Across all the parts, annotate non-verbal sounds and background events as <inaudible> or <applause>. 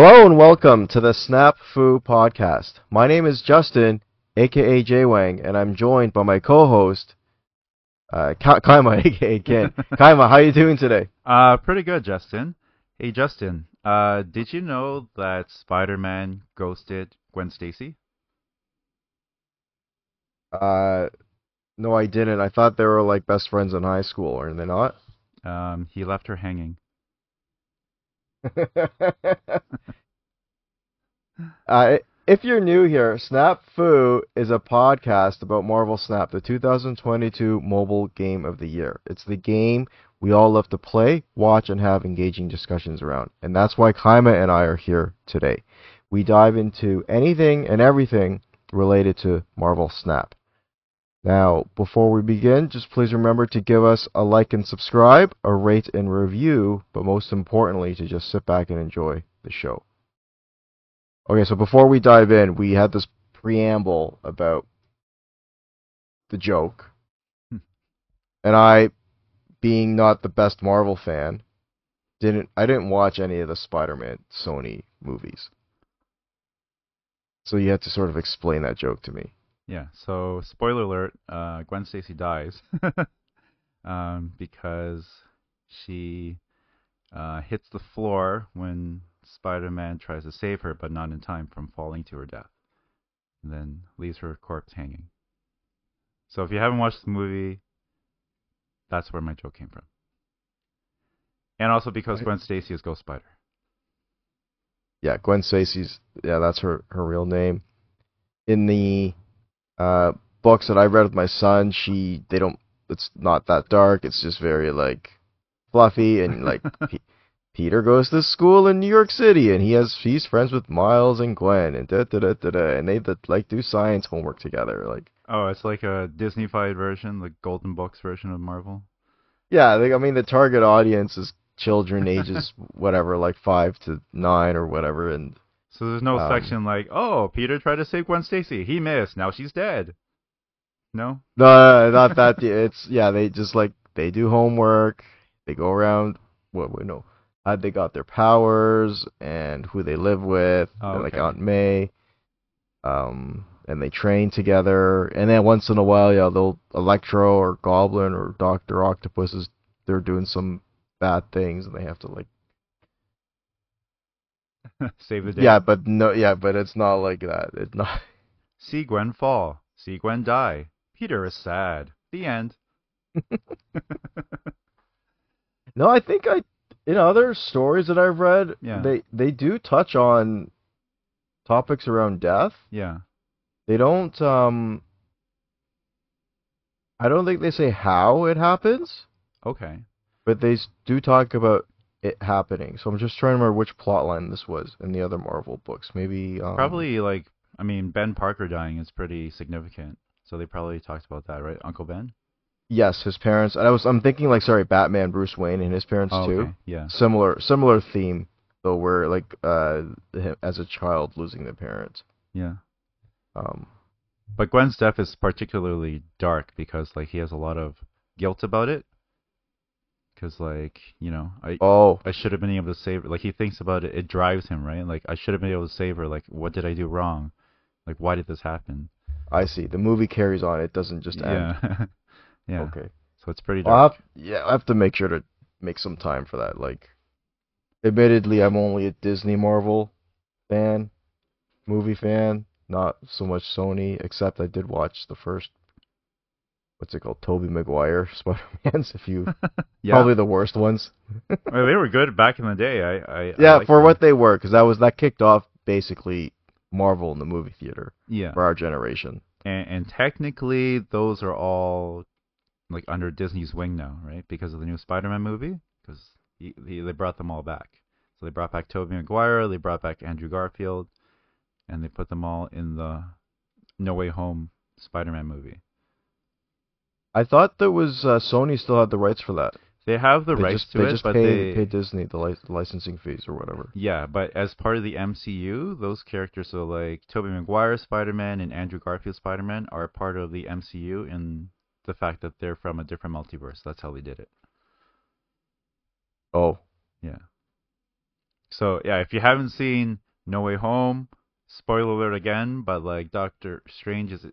Hello and welcome to the Snap Fu podcast. My name is Justin, aka J Wang, and I'm joined by my co-host, uh, Ka- Kaima, <laughs> aka Ken. <laughs> Kaima, how you doing today? Uh, pretty good, Justin. Hey, Justin. Uh, did you know that Spider-Man ghosted Gwen Stacy? Uh, no, I didn't. I thought they were like best friends in high school, are they not? Um, he left her hanging. <laughs> uh, if you're new here, Snap Fu is a podcast about Marvel Snap, the 2022 mobile game of the year. It's the game we all love to play, watch, and have engaging discussions around. And that's why Kaima and I are here today. We dive into anything and everything related to Marvel Snap. Now, before we begin, just please remember to give us a like and subscribe, a rate and review, but most importantly, to just sit back and enjoy the show. Okay, so before we dive in, we had this preamble about the joke. Hmm. and I, being not the best Marvel fan, didn't I didn't watch any of the Spider-Man Sony movies. So you had to sort of explain that joke to me. Yeah. So, spoiler alert: uh, Gwen Stacy dies <laughs> um, because she uh, hits the floor when Spider-Man tries to save her, but not in time from falling to her death, and then leaves her corpse hanging. So, if you haven't watched the movie, that's where my joke came from. And also because Gwen Stacy is Ghost Spider. Yeah, Gwen Stacy's yeah, that's her her real name. In the uh, books that I read with my son, she they don't it's not that dark. It's just very like fluffy and like <laughs> P- Peter goes to school in New York City and he has he's friends with Miles and Gwen and da da da da da and they like do science homework together. Like Oh, it's like a Disney-fied version, the Golden Books version of Marvel. yeah, I mean the target audience is children ages <laughs> whatever like five to nine or whatever and So there's no Um, section like, "Oh, Peter tried to save Gwen Stacy. He missed. Now she's dead." No? No, not that. It's yeah. They just like they do homework. They go around. What we know how they got their powers and who they live with. Oh, and, Like. Aunt May. Um, and they train together. And then once in a while, yeah, they'll Electro or Goblin or Doctor Octopus is they're doing some bad things and they have to like <laughs> save the day. yeah, but no, yeah, but it's not like that. It's not. <laughs> See Gwen fall. See Gwen die. Peter is sad. The end. <laughs> No, I think I in other stories that I've read, Yeah. they they do touch on topics around death. Yeah. They don't um I don't think they say how it happens, Okay. but they do talk about it happening. So I'm just trying to remember which plot line this was in the other Marvel books. Maybe um, Probably like, I mean, Ben Parker dying is pretty significant. So they probably talked about that, right? Uncle Ben. yes, his parents. And I was I'm thinking like sorry, Batman, Bruce Wayne, and his parents Oh, too. okay. Yeah. Similar similar theme though, where like uh him- as a child losing their parents. Yeah. Um, But Gwen's death is particularly dark because like he has a lot of guilt about it. Because like you know, I oh, I should have been able to save her. Like he thinks about it, it drives him, right? Like I should have been able to save her. Like what did I do wrong? Like why did this happen? I see. The movie carries on. It doesn't just end. yeah, <laughs> yeah. Okay. So it's pretty dark. have, yeah, I have to make sure to make some time for that. Like, admittedly, I'm only a Disney Marvel fan, movie fan, not so much Sony. Except I did watch the first, what's it called, Tobey Maguire <laughs> Spider-Mans. If you <laughs> yeah, probably the worst ones. <laughs> Well, they were good back in the day. I, I I yeah, liked for them. what they were, because that was that kicked off basically Marvel in the movie theater Yeah, for our generation. and, and technically those are all like under Disney's wing now, right? Because of the new Spider-Man movie, because he, he, they brought them all back. So they brought back Tobey Maguire, they brought back Andrew Garfield, and they put them all in the No Way Home Spider-Man movie. I thought that was uh, Sony still had the rights for that. They have the they rights just, to they it, just but pay, they pay Disney the li- licensing fees or whatever. yeah, but as part of the MCU, those characters, so like Tobey Maguire Spider-Man and Andrew Garfield Spider-Man, are part of the MCU in the fact that they're from a different multiverse. That's how they did it. Oh, Yeah. So yeah, if you haven't seen No Way Home, spoiler alert again, but like Doctor Strange is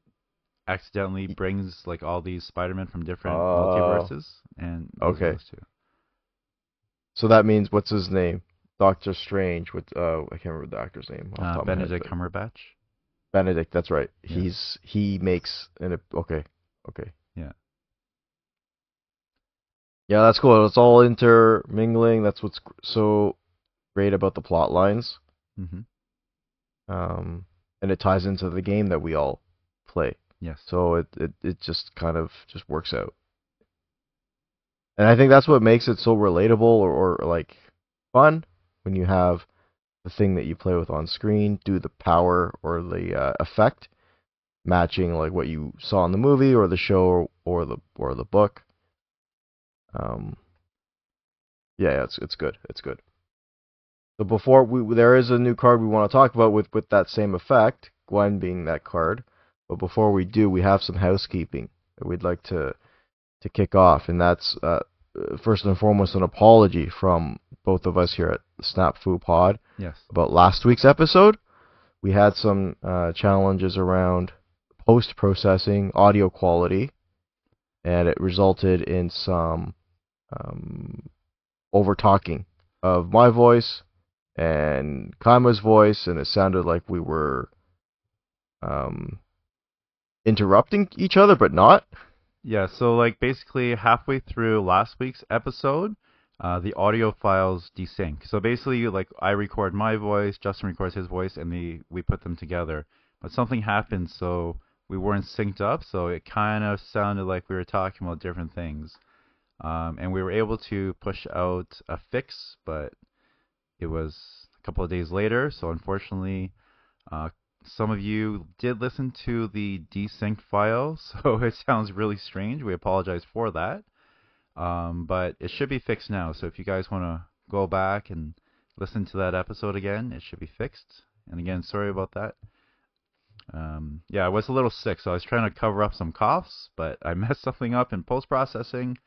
accidentally brings like all these Spider-Men from different Oh. multiverses and Okay. those two. So that means what's his name? Doctor Strange. With uh, I can't remember the actor's name. Uh, top of my head, Benedict but- Cumberbatch. Benedict. That's right. Yeah. He's he makes an okay, okay. Yeah. Yeah, that's cool. It's all intermingling. That's what's so great about the plot lines. hmm Um, and it ties into the game that we all play. Yes. So it, it, it just kind of just works out. And I think that's what makes it so relatable or, or like fun when you have the thing that you play with on screen do the power or the uh, effect matching like what you saw in the movie or the show or, the or the book. Um yeah, yeah, it's it's good. It's good. So before we there is a new card we want to talk about with with that same effect, Gwen being that card. But before we do, we have some housekeeping that we'd like to to kick off, and that's uh, first and foremost an apology from both of us here at Snap Fu Pod Yes. about last week's episode. We had some uh, challenges around post processing audio quality, and it resulted in some um, over talking of my voice and Kaima's voice, and it sounded like we were um, interrupting each other, but not. Yeah, so like basically halfway through last week's episode, uh, the audio files desync. So basically, like I record my voice, Justin records his voice, and the we put them together. But something happened, so we weren't synced up. So it kind of sounded like we were talking about different things. Um, and we were able to push out a fix, but it was a couple of days later. So unfortunately, uh, some of you did listen to the desynced file, <laughs> so it sounds really strange. We apologize for that. Um, but it should be fixed now. So if you guys want to go back and listen to that episode again, it should be fixed. And again, sorry about that. Um, yeah, I was a little sick, so I was trying to cover up some coughs, but I <laughs> messed something up in post processing,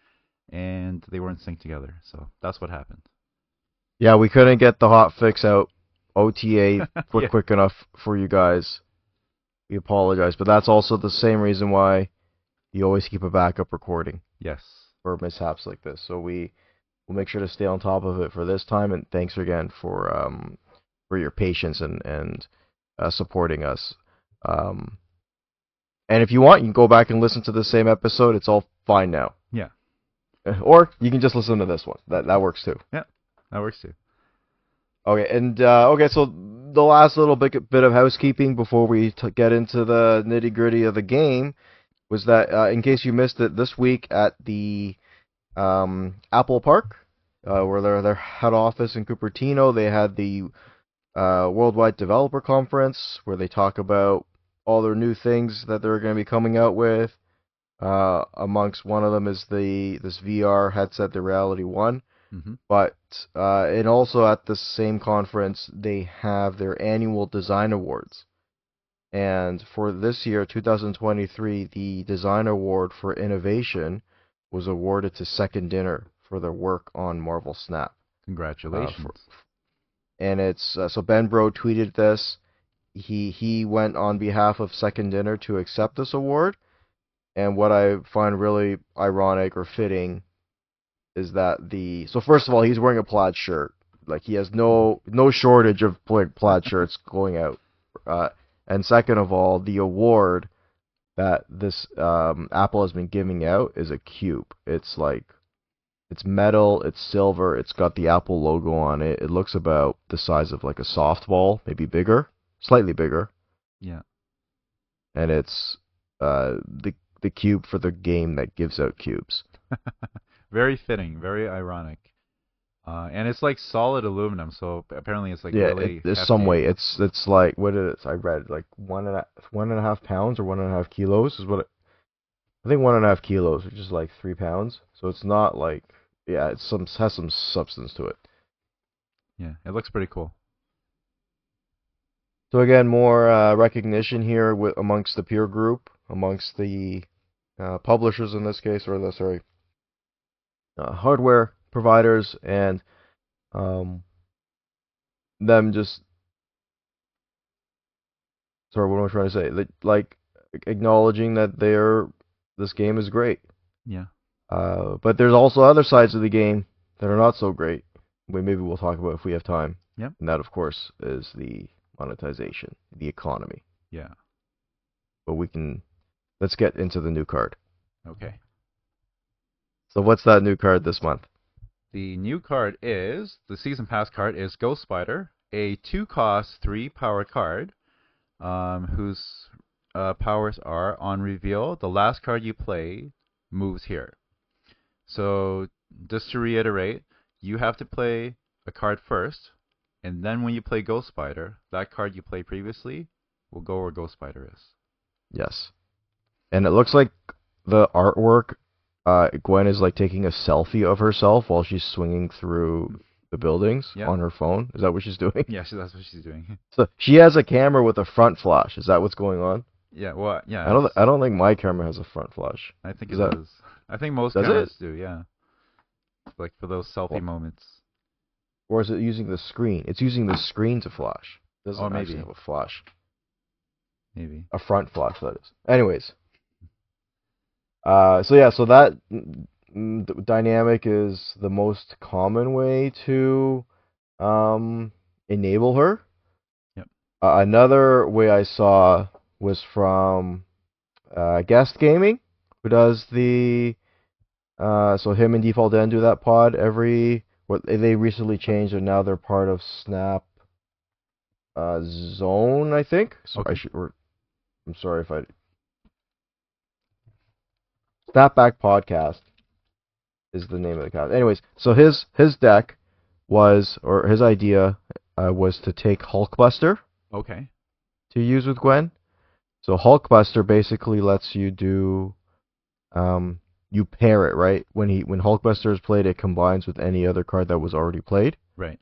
and they weren't synced together. So that's what happened. Yeah, we couldn't get the hot fix out OTA quick <laughs> Yeah. quick enough for you guys. We apologize, but that's also the same reason why you always keep a backup recording Yes. for mishaps like this. So we will make sure to stay on top of it for this time. And thanks again for um for your patience and and uh, supporting us. Um, and if you want, you can go back and listen to the same episode. It's all fine now. Yeah. <laughs> Or you can just listen to this one. That that works too. Yeah, that works too. Okay, and uh, okay, so the last little bit bit of housekeeping before we get into the nitty gritty of the game was that uh, in case you missed it this week at the um, Apple Park, uh, where their their head office in Cupertino, they had the uh, Worldwide Developer Conference where they talk about all their new things that they're going to be coming out with. Uh, amongst one of them is the this VR headset, the Reality One. Hmm But uh, and also at the same conference, they have their annual design awards. And for this year, 2023, the design award for innovation was awarded to Second Dinner for their work on Marvel Snap. Congratulations. And it's uh, so Ben Brode tweeted this. He he went on behalf of Second Dinner to accept this award. And what I find really ironic or fitting is that the so first of all he's wearing a plaid shirt. Like he has no no shortage of plaid shirts going out. Uh, and second of all the award that this um, Apple has been giving out is a cube. It's like it's metal it's silver it's got the Apple logo on it. It looks about the size of like a softball maybe bigger slightly bigger. Yeah. and it's uh, the the cube for the game that gives out cubes <laughs> Very fitting, very ironic. Uh, and it's like solid aluminum, so apparently it's like yeah, really. it, some weight. It's it's like what is it? I read like one and a one and a half pounds or one and a half kilos is what it, I think one and a half kilos, which is like three pounds. So it's not like yeah, it's some has some substance to it. Yeah, it looks pretty cool. So again, more uh, recognition here with amongst the peer group, amongst the uh, publishers in this case, or the sorry, uh, hardware providers, and um, them just sorry, what am I trying to say? Like, like acknowledging that they're this game is great. Yeah. Uh, but there's also other sides of the game that are not so great. We maybe we'll talk about if we have time. Yep. And that, of course, is the monetization, the economy. Yeah. But we can let's get into the new card. Okay. So what's that new card this month? The new card is the season pass card is Ghost Spider, a two cost three power card, um, whose uh, powers are on reveal. The last card you play moves here. So just to reiterate, you have to play a card first, and then when you play Ghost Spider, that card you played previously will go where Ghost Spider is. Yes. And it looks like the artwork uh, Gwen is like taking a selfie of herself while she's swinging through the buildings Yeah. on her phone. Is that what she's doing? Yeah, she, that's what she's doing. <laughs> So she has a camera with a front flash. Is that what's going on? yeah, well, yeah. I don't. I don't think my camera has a front flash. I think Is it that- does. I think most cameras do, yeah. Like for those selfie Well- moments. Or is it using the screen? It's using the screen to flash. It doesn't Oh, actually maybe. have a flash. Maybe. A front flash, that is. Anyways. Uh, so yeah, so that mm, d- dynamic is the most common way to um, enable her. Yep. Uh, another way I saw was from uh, Guest Gaming, who does the. Uh, so him and Default Den do that pod every. What they recently changed, and now they're part of Snap uh, Zone, I think. So I should. Or, I'm sorry if I. Snapback Podcast is the name of the cast. Anyways, so his his deck was or his idea uh, was to take Hulkbuster Okay. to use with Gwen. So Hulkbuster basically lets you do um you pair it, right? When he when Hulkbuster is played, it combines with any other card that was already played. Right.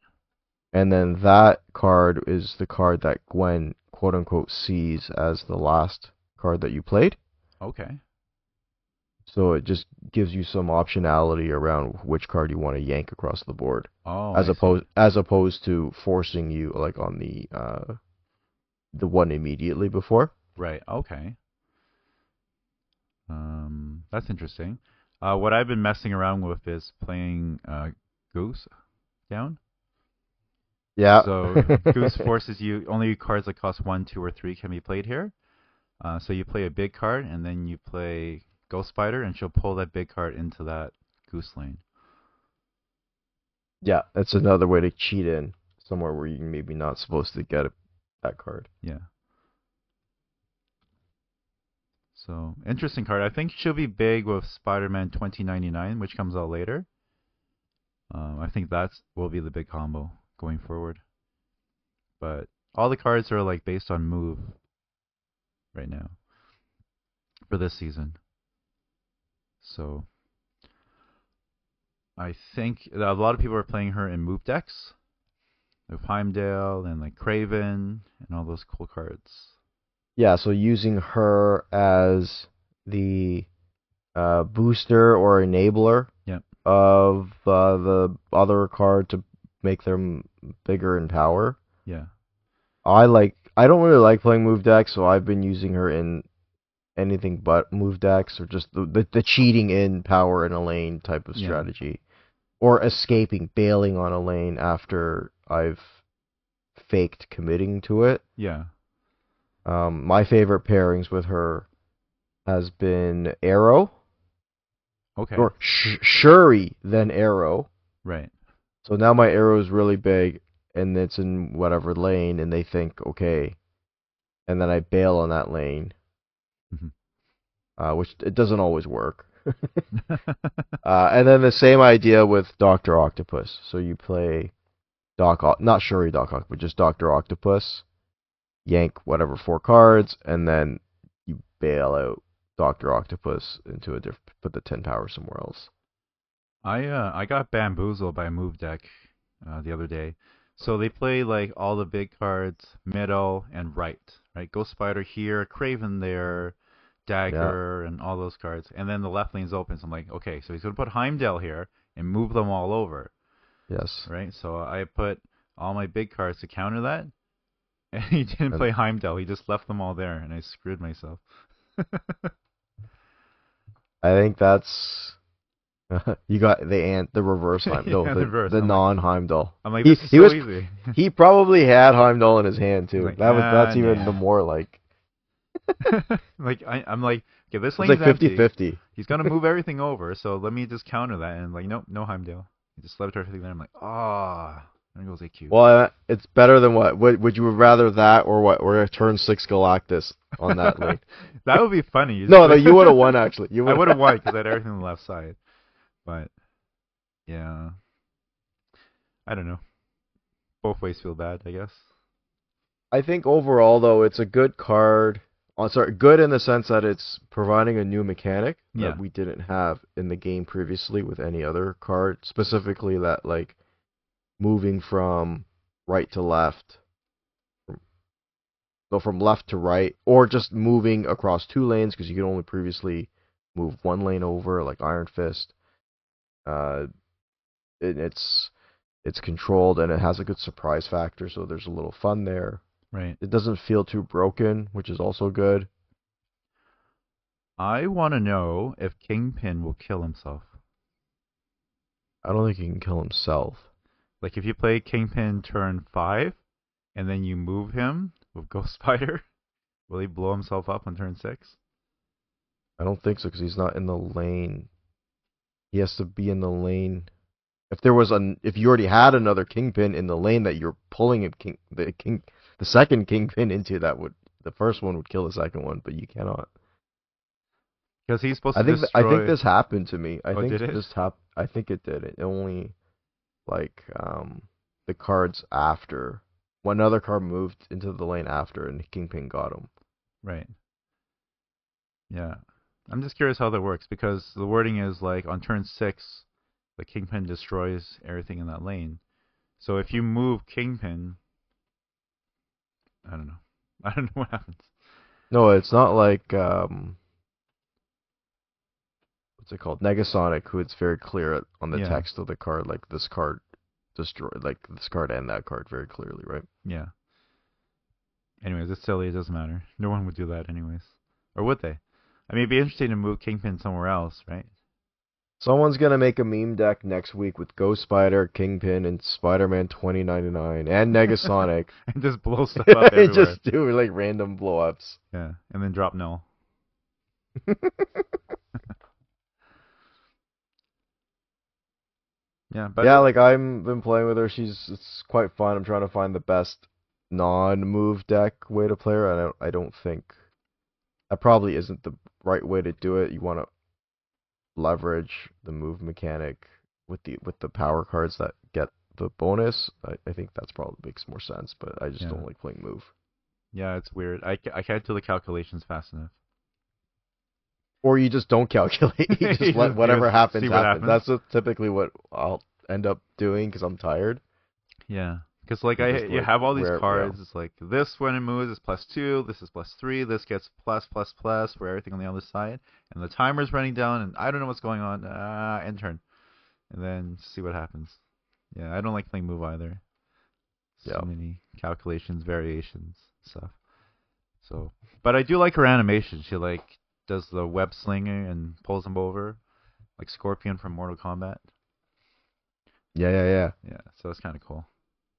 And then that card is the card that Gwen quote unquote sees as the last card that you played. Okay. So it just gives you some optionality around which card you want to yank across the board, Oh. as I see. opposed as opposed to forcing you like on the uh the one immediately before. Right. Okay. Um, that's interesting. Uh, what I've been messing around with is playing uh, Goose down. Yeah. So <laughs> Goose forces you only cards that cost one, two, or three can be played here. Uh, so you play a big card and then you play Ghost Spider, and she'll pull that big card into that Goose lane. Yeah, that's another way to cheat in somewhere where you maybe not supposed to get it, that card. Yeah. So interesting card. I think she'll be big with Spider-Man 2099, which comes out later. Um, I think that will be the big combo going forward. But all the cards are like based on move right now for this season. So I think a lot of people are playing her in move decks with Heimdall and like Kraven and all those cool cards. Yeah, so using her as the uh, booster or enabler Yep. of uh, the other card to make them bigger in power. Yeah. I like. I don't really like playing move decks, so I've been using her in anything but move decks or just the the, the cheating in power in a lane type of Yeah. strategy, or escaping, bailing on a lane after I've faked committing to it. Yeah. Um, my favorite pairings with her has been Arrow Okay. or Sh- Shuri, then Arrow. Right. So now my arrow is really big and it's in whatever lane, and they think, okay. And then I bail on that lane, Mhm. uh, which it doesn't always work. <laughs> <laughs> uh, and then the same idea with Doctor Octopus. So you play Doc, O- not Shuri Doc Ock, but just Doctor Octopus. Yank whatever four cards, and then you bail out Doctor Octopus into a diff- put the ten power somewhere else. I uh I got bamboozled by a Move Deck uh, the other day. So they play like all the big cards, middle and right. Right, Ghost Spider here, Kraven there, Dagger, and all those cards. And then the left lane's open. So I'm like, okay, so he's gonna put Heimdall here and move them all over. Yes. Right. So I put all my big cards to counter that, <laughs> and he didn't And- play Heimdall. He just left them all there, and I screwed myself. <laughs> I think that's <laughs> you got the ant the reverse <laughs> Heim no Yeah, the, reverse. the non Heimdall. I'm like, He- this is he so was- easy. <laughs> He probably had Heimdall in his hand too. Like, that was that's ah, even nah. the more like like I, I'm like, okay, this it's lane's like 50 50. He's gonna move everything over, so let me just counter that. And like, nope, no Heimdall. He just left everything there. I'm like, ah, there goes AQ. Well, uh, it's better than what? Would, would you rather that or what? Or a turn six Galactus on that lane? that would be funny. You no, no, you would have won actually. You I would would have won because I had everything on the left side. But yeah, I don't know. Both ways feel bad, I guess. I think overall though, it's a good card. Oh, sorry, good in the sense that it's providing a new mechanic Yeah. that we didn't have in the game previously with any other card. Specifically, that like moving from right to left, so from left to right, or just moving across two lanes because you could only previously move one lane over, like Iron Fist. Uh, it, it's it's controlled and it has a good surprise factor, so there's a little fun there. Right. It doesn't feel too broken, which is also good. I want to know if Kingpin will kill himself. I don't think he can kill himself. Like if you play Kingpin turn five, and then you move him with <laughs> Ghost Spider, will he blow himself up on turn six? I don't think so because he's not in the lane. He has to be in the lane. If there was an, if you already had another kingpin in the lane that you're pulling a king, the king, the second kingpin into, that would the first one would kill the second one, but you cannot. Because he's supposed I to think th- I think this happened to me. I Oh, think did it? this hap- I think it did. It only like um the cards after one other card moved into the lane after, and kingpin got him. Right. Yeah. I'm just curious how that works because the wording is like on turn six, the Kingpin destroys everything in that lane. So if you move Kingpin, I don't know. <laughs> I don't know what happens. No, it's not like um what's it called? Negasonic, who it's very clear on the Yeah. text of the card, like this card destroy like this card and that card very clearly, right? Yeah. Anyways, it's silly. It doesn't matter. No one would do that anyways. Or would they? I mean, it'd be interesting to move Kingpin somewhere else, right? Someone's gonna make a meme deck next week with Ghost Spider, Kingpin, and Spider Man twenty ninety nine and Negasonic. <laughs> and just blow stuff <laughs> up everywhere. and just do like random blow ups. Yeah, and then drop Knull. <laughs> Yeah, but yeah, like I'm been playing with her. She's it's quite fun. I'm trying to find the best non-move deck way to play her. I don't I don't think that probably isn't the right way to do it. You want to leverage the move mechanic with the with the power cards that get the bonus. I, I think that's probably makes more sense. But I just Yeah. don't like playing move. yeah, it's weird. I, I can't do the calculations fast enough. Or you just don't <laughs> calculate. you just let <laughs> whatever happens what happen. happens. That's typically what I'll end up doing because I'm tired. Yeah, because like I, just, you have all these cards. It's like this when it moves is plus two. This is plus three. This gets plus plus plus for everything on the other side, and the timer's running down, and I don't know what's going on. Ah, end turn, and then see what happens. Yeah, I don't like playing move either. So Yeah. many calculations, variations, stuff. So, but I do like her animation. She like does the web slinger and pulls them over, like Scorpion from Mortal Kombat. Yeah, yeah, yeah, Yeah, so it's kind of cool.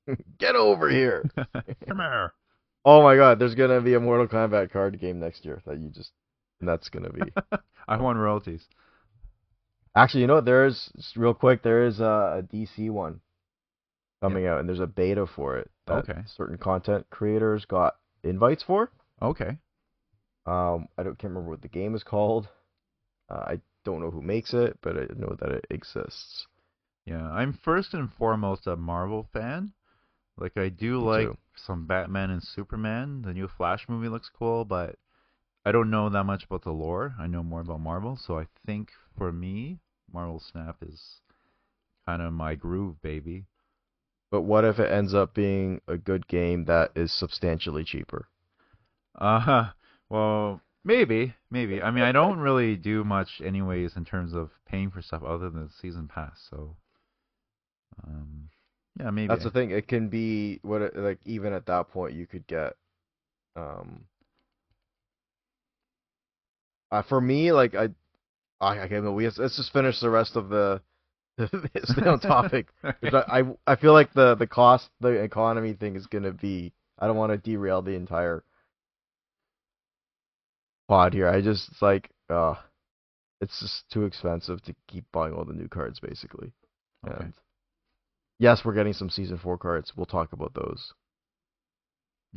<laughs> Get over here. <laughs> Come here. Oh my god, there's gonna be a Mortal Kombat card game next year that you just and that's gonna be <laughs> I want royalties. actually you know what there is real quick there is a, a DC one coming out and there's a beta for it that Okay. certain content creators got invites for. Okay. Um, I don't can't remember what the game is called. Uh, I don't know who makes it, but I know that it exists. Yeah, I'm first and foremost a Marvel fan. Like I do Me like too. some Batman and Superman. The new Flash movie looks cool, but I don't know that much about the lore. I know more about Marvel, so I think for me, Marvel Snap is kind of my groove, baby. But what if it ends up being a good game that is substantially cheaper? Uh, huh. <laughs> well, maybe, maybe. I mean, I <laughs> don't really do much anyways in terms of paying for stuff other than the season pass. So, um, Yeah, maybe. That's the thing. It can be what it, like even at that point you could get. Um. Uh, for me, like I, I, I can't. We let's just finish the rest of the. <laughs> Stay on topic. <laughs> I I feel like the the cost, the economy thing is gonna be. I don't want to derail the entire pod here. I just it's like, uh, it's just too expensive to keep buying all the new cards, basically. Okay. And yes, we're getting some season four cards. We'll talk about those.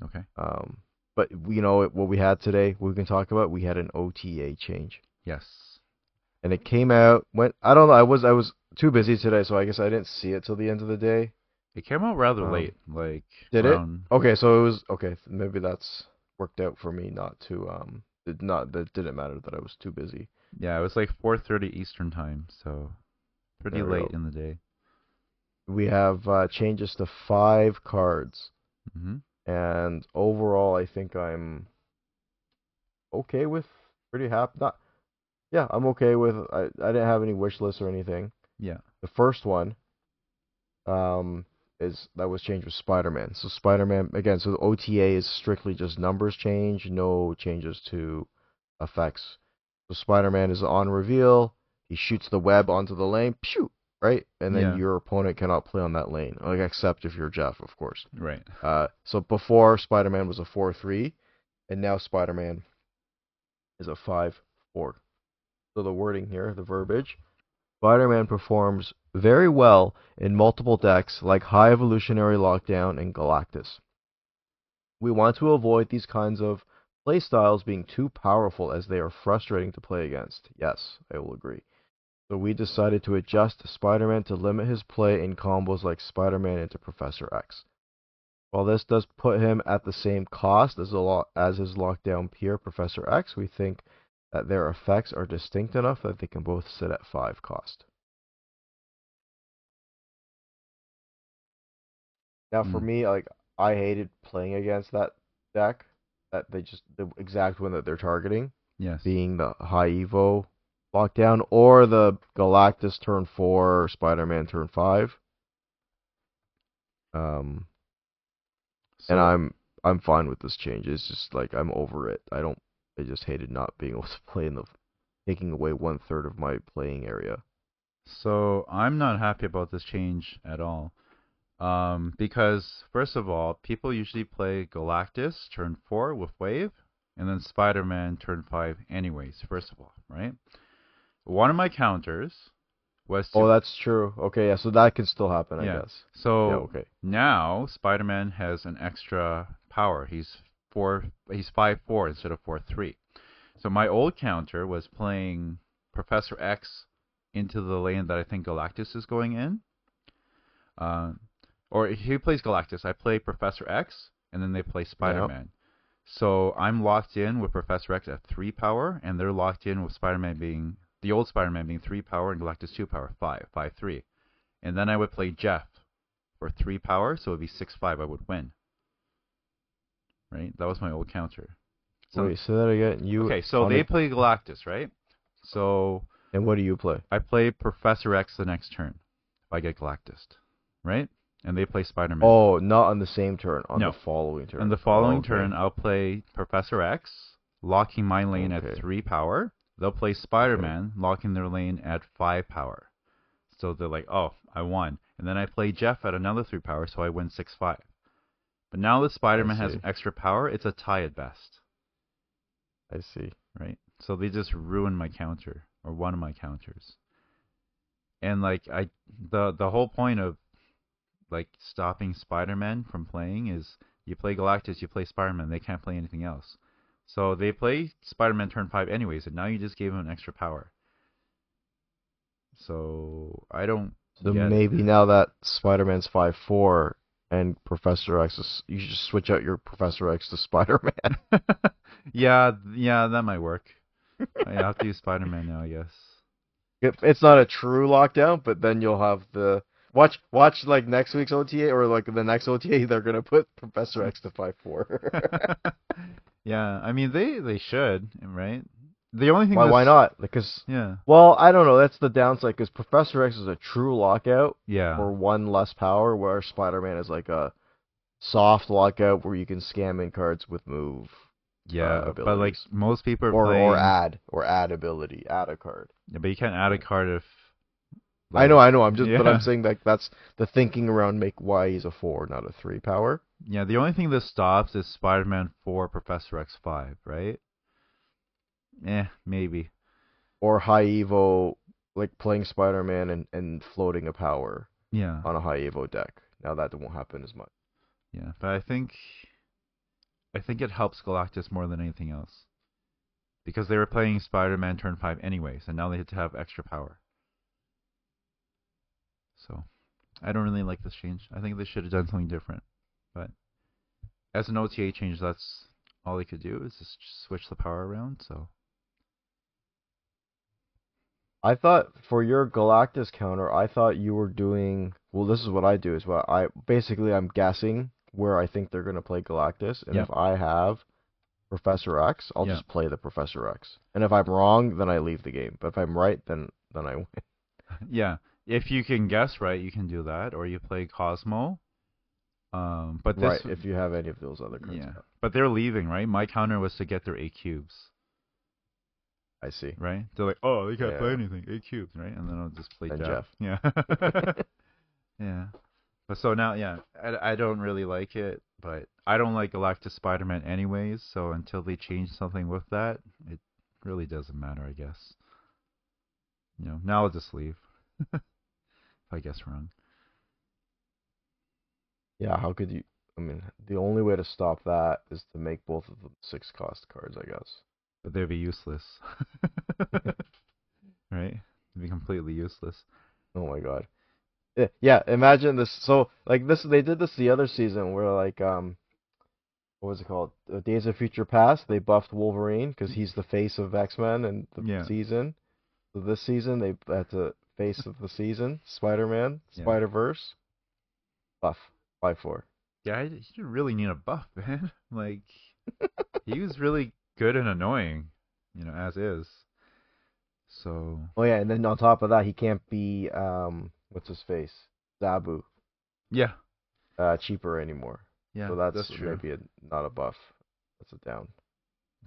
Okay. Um, but you know what we had today? We can talk about. We had an OTA change, Yes. and it came out. When I don't know. I was I was too busy today, so I guess I didn't see it till the end of the day. It came out rather Um, late. Like did it? Okay, so it was okay. Maybe that's worked out for me not to um. It not that didn't matter that I was too busy. Yeah, it was like 4:30 Eastern time, so pretty There late in the day. We have uh, changes to five cards. hmm and overall I think I'm okay with pretty happy not yeah I'm okay with I, I didn't have any wish lists or anything. Yeah. the first one um is that was changed with Spider-Man. So Spider-Man again so the OTA is strictly just numbers change no changes to effects. So Spider-Man is on reveal. He shoots the web onto the lane. Pew right and then Yeah. your opponent cannot play on that lane like except if you're Jeff of course Right. uh, so before Spider-Man was a 4-3, and now Spider-Man is a 5-4. So the wording here, the verbiage, Spider-Man performs very well in multiple decks like High Evolutionary Lockdown and Galactus. We want to avoid these kinds of playstyles being too powerful as they are frustrating to play against. Yes, I will agree. So we decided to adjust Spider-Man to limit his play in combos like Spider-Man into Professor X. While this does put him at the same cost as, lo- as his lockdown peer, Professor X, we think that their effects are distinct enough that they can both sit at 5 cost. Now, for Hmm. me, like I hated playing against that deck. That they just the exact one that they're targeting, Yes. being the high Evo lockdown or the Galactus turn four, Spider-Man turn five. Um, So, and I'm I'm fine with this change. It's just like I'm over it. I don't. I just hated not being <laughs> able to play in the taking away one third of my playing area. So I'm not happy about this change at all. Um, because first of all, people usually play Galactus turn four with Wave, and then Spider-Man turn five anyways. First of all, right? One of my counters was Oh, that's true. Okay, yeah. So that can still happen, I Yeah. guess. so yeah. Okay. now Spider-Man has an extra power. He's four. He's five four instead of four three. So my old counter was playing Professor X into the lane that I think Galactus is going in. Uh, or he plays Galactus. I play Professor X, and then they play Spider-Man. So I'm locked in with Professor X at three power, and they're locked in with Spider-Man being the old Spider-Man being three power and Galactus two power, five, five three. And then I would play Jeff for three power, so it would be six five. I would win. Right? That was my old counter. So Wait, say that again. You okay, so they the- play Galactus, right? So and what do you play? I play Professor X the next turn if I get Galactus, right? And they play Spider-Man. Oh, not on the same turn. On No. the following turn. On the following Oh, okay. turn, I'll play Professor X, locking my lane Okay. at three power. They'll play Spider-Man, locking their lane at five power. So they're like, oh, I won. And then I play Jeff at another three power, so I win six five. But now that Spider-Man has an extra power, it's a tie at best, I see. right? So they just ruined my counter or one of my counters. And like I, the the whole point of like stopping Spider-Man from playing is you play Galactus, you play Spider-Man, they can't play anything else. So they play Spider-Man turn 5 anyways, and now you just gave him an extra power. So I don't So get it. maybe now that Spider-Man's five four and Professor X is, you should switch out your Professor X to Spider-Man. <laughs> yeah, yeah, that might work. I have to use Spider-Man now, I guess. It's not a true lockdown, but then you'll have the watch watch like next week's OTA or like the next OTA <laughs> they're gonna put Professor X to five four. <laughs> <laughs> yeah, I mean they they should, right? the only thing. Why? Why not? Because Yeah. well, I don't know. That's the downside. Because Professor X is a true lockout Yeah. for one less power, where Spider-Man is like a soft lockout where you can scam in cards with move yeah. uh, but like most people are or playing. or add or add ability, add a card. Yeah, but you can't add a card if. I know, I know. I'm just, but I'm saying like that's the thinking around make why he's a four, not a three power. Yeah, the only thing that stops is Spider-Man 4, Professor X 5, right? Eh, maybe. Or high evo, like playing Spider-Man and and floating a power Yeah. on a high evo deck. Now that won't happen as much. Yeah, but I think I think it helps Galactus more than anything else. Because they were playing Spider-Man turn 5 anyways, and now they had to have extra power. So, I don't really like this change. I think they should have done something different. But as an OTA change, that's all they could do is just switch the power around, so I thought for your Galactus counter, I thought you were doing well. This is what I do as well. I basically I'm guessing where I think they're gonna play Galactus, and Yeah. if I have Professor X, I'll just play the Professor X. And if I'm wrong, then I leave the game. But if I'm right, then then I win. <laughs> Yeah, if you can guess right, you can do that, or you play Cosmo. Um, but this, right. If you have any of those other cards, yeah, but they're leaving, right? My counter was to get their eight cubes, I see. right? They're like, oh, they can't play anything, eight cubes, right? And then I'll just play Jeff. Jeff. Yeah, <laughs> <laughs> yeah. But so now, yeah, I, I don't really like it, but I don't like Galactus Spider-Man anyways. So until they change something with that, it really doesn't matter, I guess. You know, now I'll just leave. If I guess wrong. Yeah. How could you? I mean, the only way to stop that is to make both of them six cost cards, I guess. But they'd be useless. <laughs> right? They'd be completely useless. Oh my god. Yeah, yeah, imagine this. So, like this, they did this the other season where like um, what was it called? Uh, Days of Future Past. They buffed Wolverine because he's the face of X Men and the Yeah. season. So this season they had to face of the season Spider Man, <laughs> Yeah. Spider Verse, buff five four. Yeah, he didn't really need a buff, <laughs> man. Like, <laughs> he was really good and annoying, you know, as is. So, Oh yeah, and then on top of that, he can't be um, what's his face, Zabu, yeah, uh, cheaper anymore. yeah, so that's, true. maybe a, not a buff. That's a down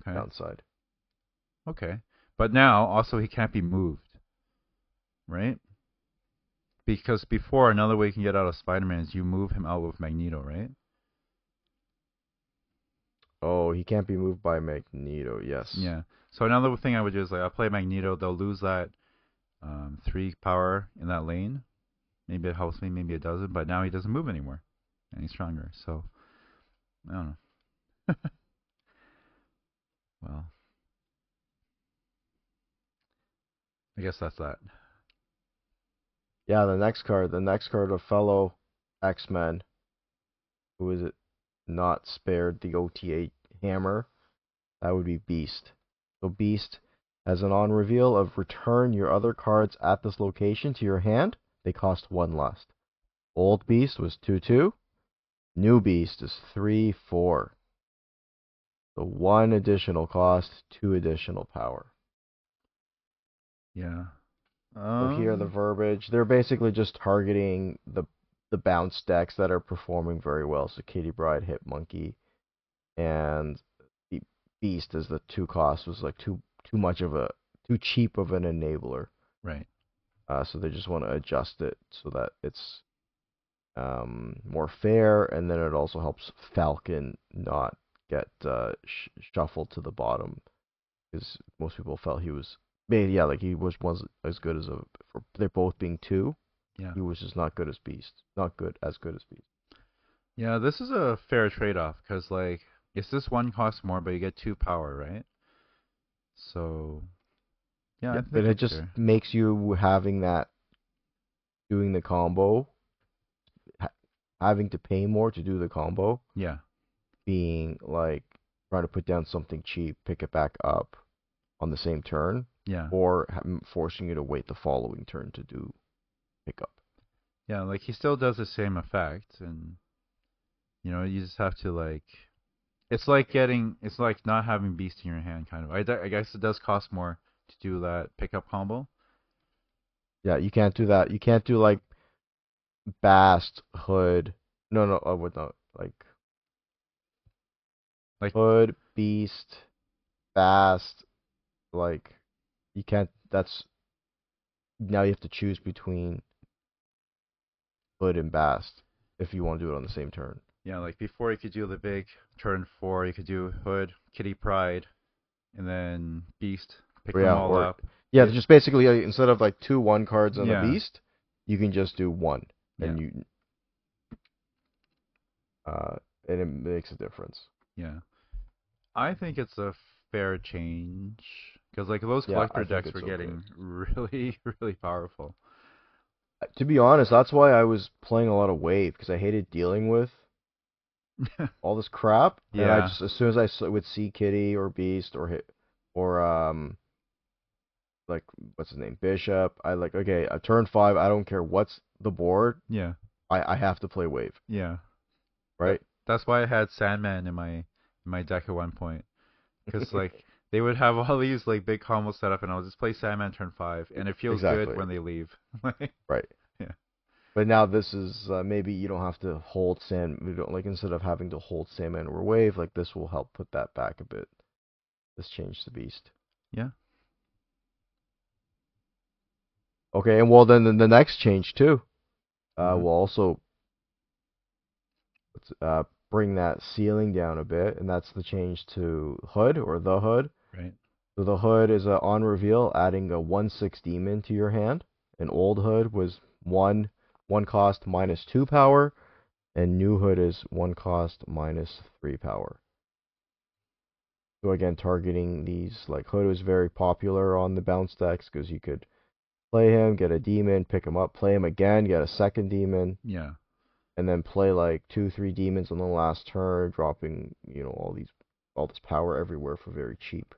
okay. downside. okay. But now, also, he can't be moved, right? Because before, another way you can get out of Spider-Man is you move him out with Magneto, right? Oh, he can't be moved by Magneto. Yes. Yeah. So another thing I would do is like I'll play Magneto. They'll lose that um, three power in that lane. Maybe it helps me. Maybe it doesn't. But now he doesn't move anymore, and he's stronger. So I don't know. <laughs> well, I guess that's that. Yeah, the next card, the next card of fellow X Men, who is it not spared the OTA hammer? That would be Beast. So Beast has an on reveal of return your other cards at this location to your hand. They cost one less. Old Beast was two two. New Beast is three four. So one additional cost, two additional power. Yeah. So here the Um, verbiage. They're basically just targeting the the bounce decks that are performing very well. So Kitty Pryde, Hit Monkey, and the Beast as the two cost was like too too much of a too cheap of an enabler. right. Uh, so they just want to adjust it so that it's um, more fair, and then it also helps Falcon not get uh, sh- shuffled to the bottom, because most people felt he was, maybe yeah, like he was was as good as a. For they're both being two, Yeah. he was just not good as Beast, not good as good as Beast. Yeah. This is a fair trade-off because like, it's this one costs more, but you get two power, right? So. Yeah, I Yeah, think but it just fair. makes you having that, doing the combo, ha- having to pay more to do the combo. Yeah. being like trying to put down something cheap, pick it back up on the same turn, Yeah. or forcing you to wait the following turn to do pickup. Yeah, like he still does the same effect, and you know you just have to like. It's like getting. It's like not having beast in your hand, kind of. I, I guess it does cost more to do that pickup combo. Yeah, you can't do that. You can't do like Bast, Hood. No, no, oh, what no, like Like- Hood, Beast, Bast. Like you can't. That's now you have to choose between Hood and Beast if you want to do it on the same turn. Yeah, like before you could do the big turn four, you could do Hood, Kitty Pryde, and then Beast. Pick Yeah, them all or- up. Yeah, just basically uh, instead of like two one cards on Yeah. a Beast, you can just do one, and Yeah. you. Uh, and it makes a difference. Yeah. I think it's a fair change because like those collector think decks were getting <laughs> really, really powerful. Uh, To be honest, that's why I was playing a lot of Wave because I hated dealing with <laughs> all this crap. And I Yeah. just as soon as I would see Kitty or Beast or hit or um like what's his name Bishop, I like okay, a turn five. I don't care what's the board. yeah, I I have to play Wave, yeah. right? That's why I had Sandman in my in my deck at one point because like <laughs> they would have all these like big combos set up, and I'll just play Sandman turn five, and it feels Exactly. good when they leave. <laughs> Right. Yeah. But now this is uh, maybe you don't have to hold sand. We don't like instead of having to hold Sandman or Wave, like this will help put that back a bit. This change the beast. Yeah. Okay, and well then the, the next change too, uh, Mhm. will also uh, bring that ceiling down a bit, and that's the change to Hood or the Hood. Right. So the hood is a on reveal, adding a one six demon to your hand. An old hood was one one cost minus two power, and new hood is one cost minus three power. So again, targeting these like hood was very popular on the bounce decks because you could play him, get a demon, pick him up, play him again, get a second demon, Yeah. and then play like two three demons on the last turn, dropping you know all these all this power everywhere for very cheap.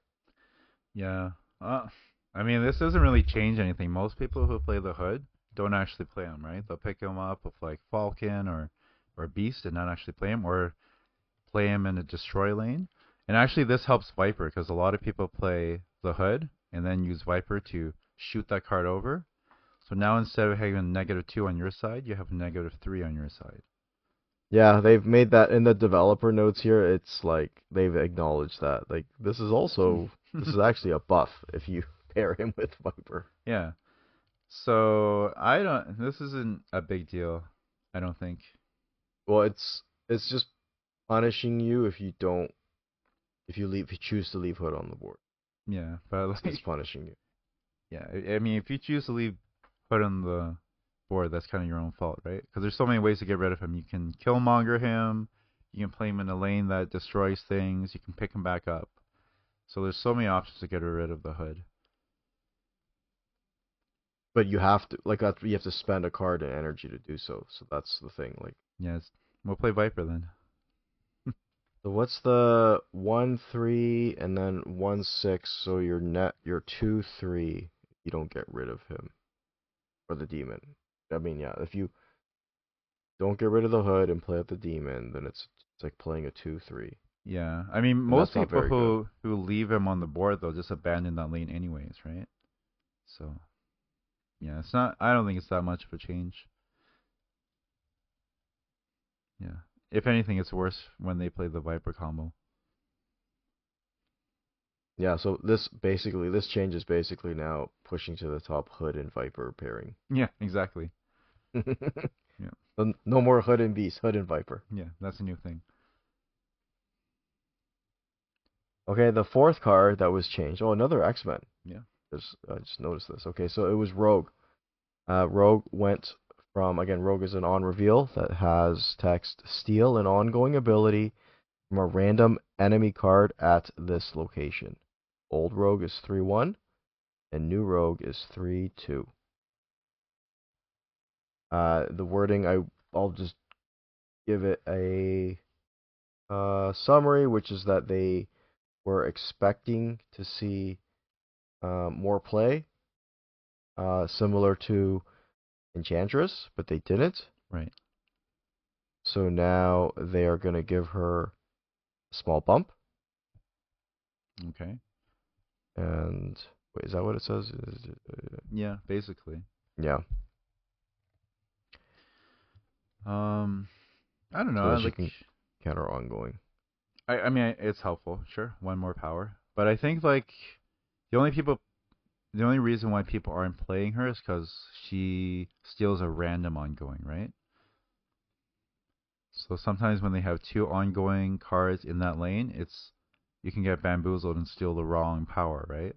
Yeah. Uh, I mean, this doesn't really change anything. Most people who play the Hood don't actually play him, right? They'll pick him up with like Falcon or or Beast and not actually play him, or play him in a destroy lane. And actually, this helps Viper because a lot of people play the Hood and then use Viper to shoot that card over. So now instead of having a negative two on your side, you have a negative three on your side. Yeah, they've made that in the developer notes here. It's like they've acknowledged that. Like this is also <laughs> this is actually a buff if you <laughs> pair him with Viper. Yeah. So I don't. This isn't a big deal. I don't think. Well, it's it's just punishing you if you don't if you leave if you choose to leave Hood on the board. Yeah, but <laughs> like, It's punishing you. Yeah, I- I mean, if you choose to leave Hood on the board, that's kind of your own fault, right? Because there's so many ways to get rid of him. You can killmonger him. You can play him in a lane that destroys things. You can pick him back up. So there's so many options to get rid of the Hood. But you have to like that you have to spend a card and energy to do so. So that's the thing. Like it's, we'll play Viper then. <laughs> so what's the one three and then one six, so your net your two three you don't get rid of him. Or the demon. I mean yeah, if you don't get rid of the hood and play out the demon, then it's it's like playing a two three. Yeah, I mean, most people who who leave him on the board they'll just abandon that lane anyways, right? So, yeah, it's not. I don't think it's that much of a change. Yeah, if anything, it's worse when they play the Viper combo. Yeah, so this basically this change is basically now pushing to the top hood and viper pairing. Yeah, exactly. <laughs> So No more hood and beast, hood and viper. Yeah, that's a new thing. Okay, the fourth card that was changed. Oh, another X Men. Yeah. Just I just noticed this. Okay, so it was Rogue. Uh, Rogue went from again. Rogue is an on reveal that has text steal an ongoing ability from a random enemy card at this location. Old Rogue is three one, and new Rogue is three two. Uh, the wording I I'll just give it a uh, summary, which is that they were expecting to see uh, more play, uh, similar to Enchantress, but they didn't. Right. So now they are going to give her a small bump. Okay. And wait, is that what it says? Uh, Yeah, basically. yeah. Um, I don't know. So I like. Counter ongoing. I, I mean, it's helpful, sure. One more power, but I think like the only people, the only reason why people aren't playing her is because she steals a random ongoing, right? So sometimes when they have two ongoing cards in that lane, it's you can get bamboozled and steal the wrong power, right?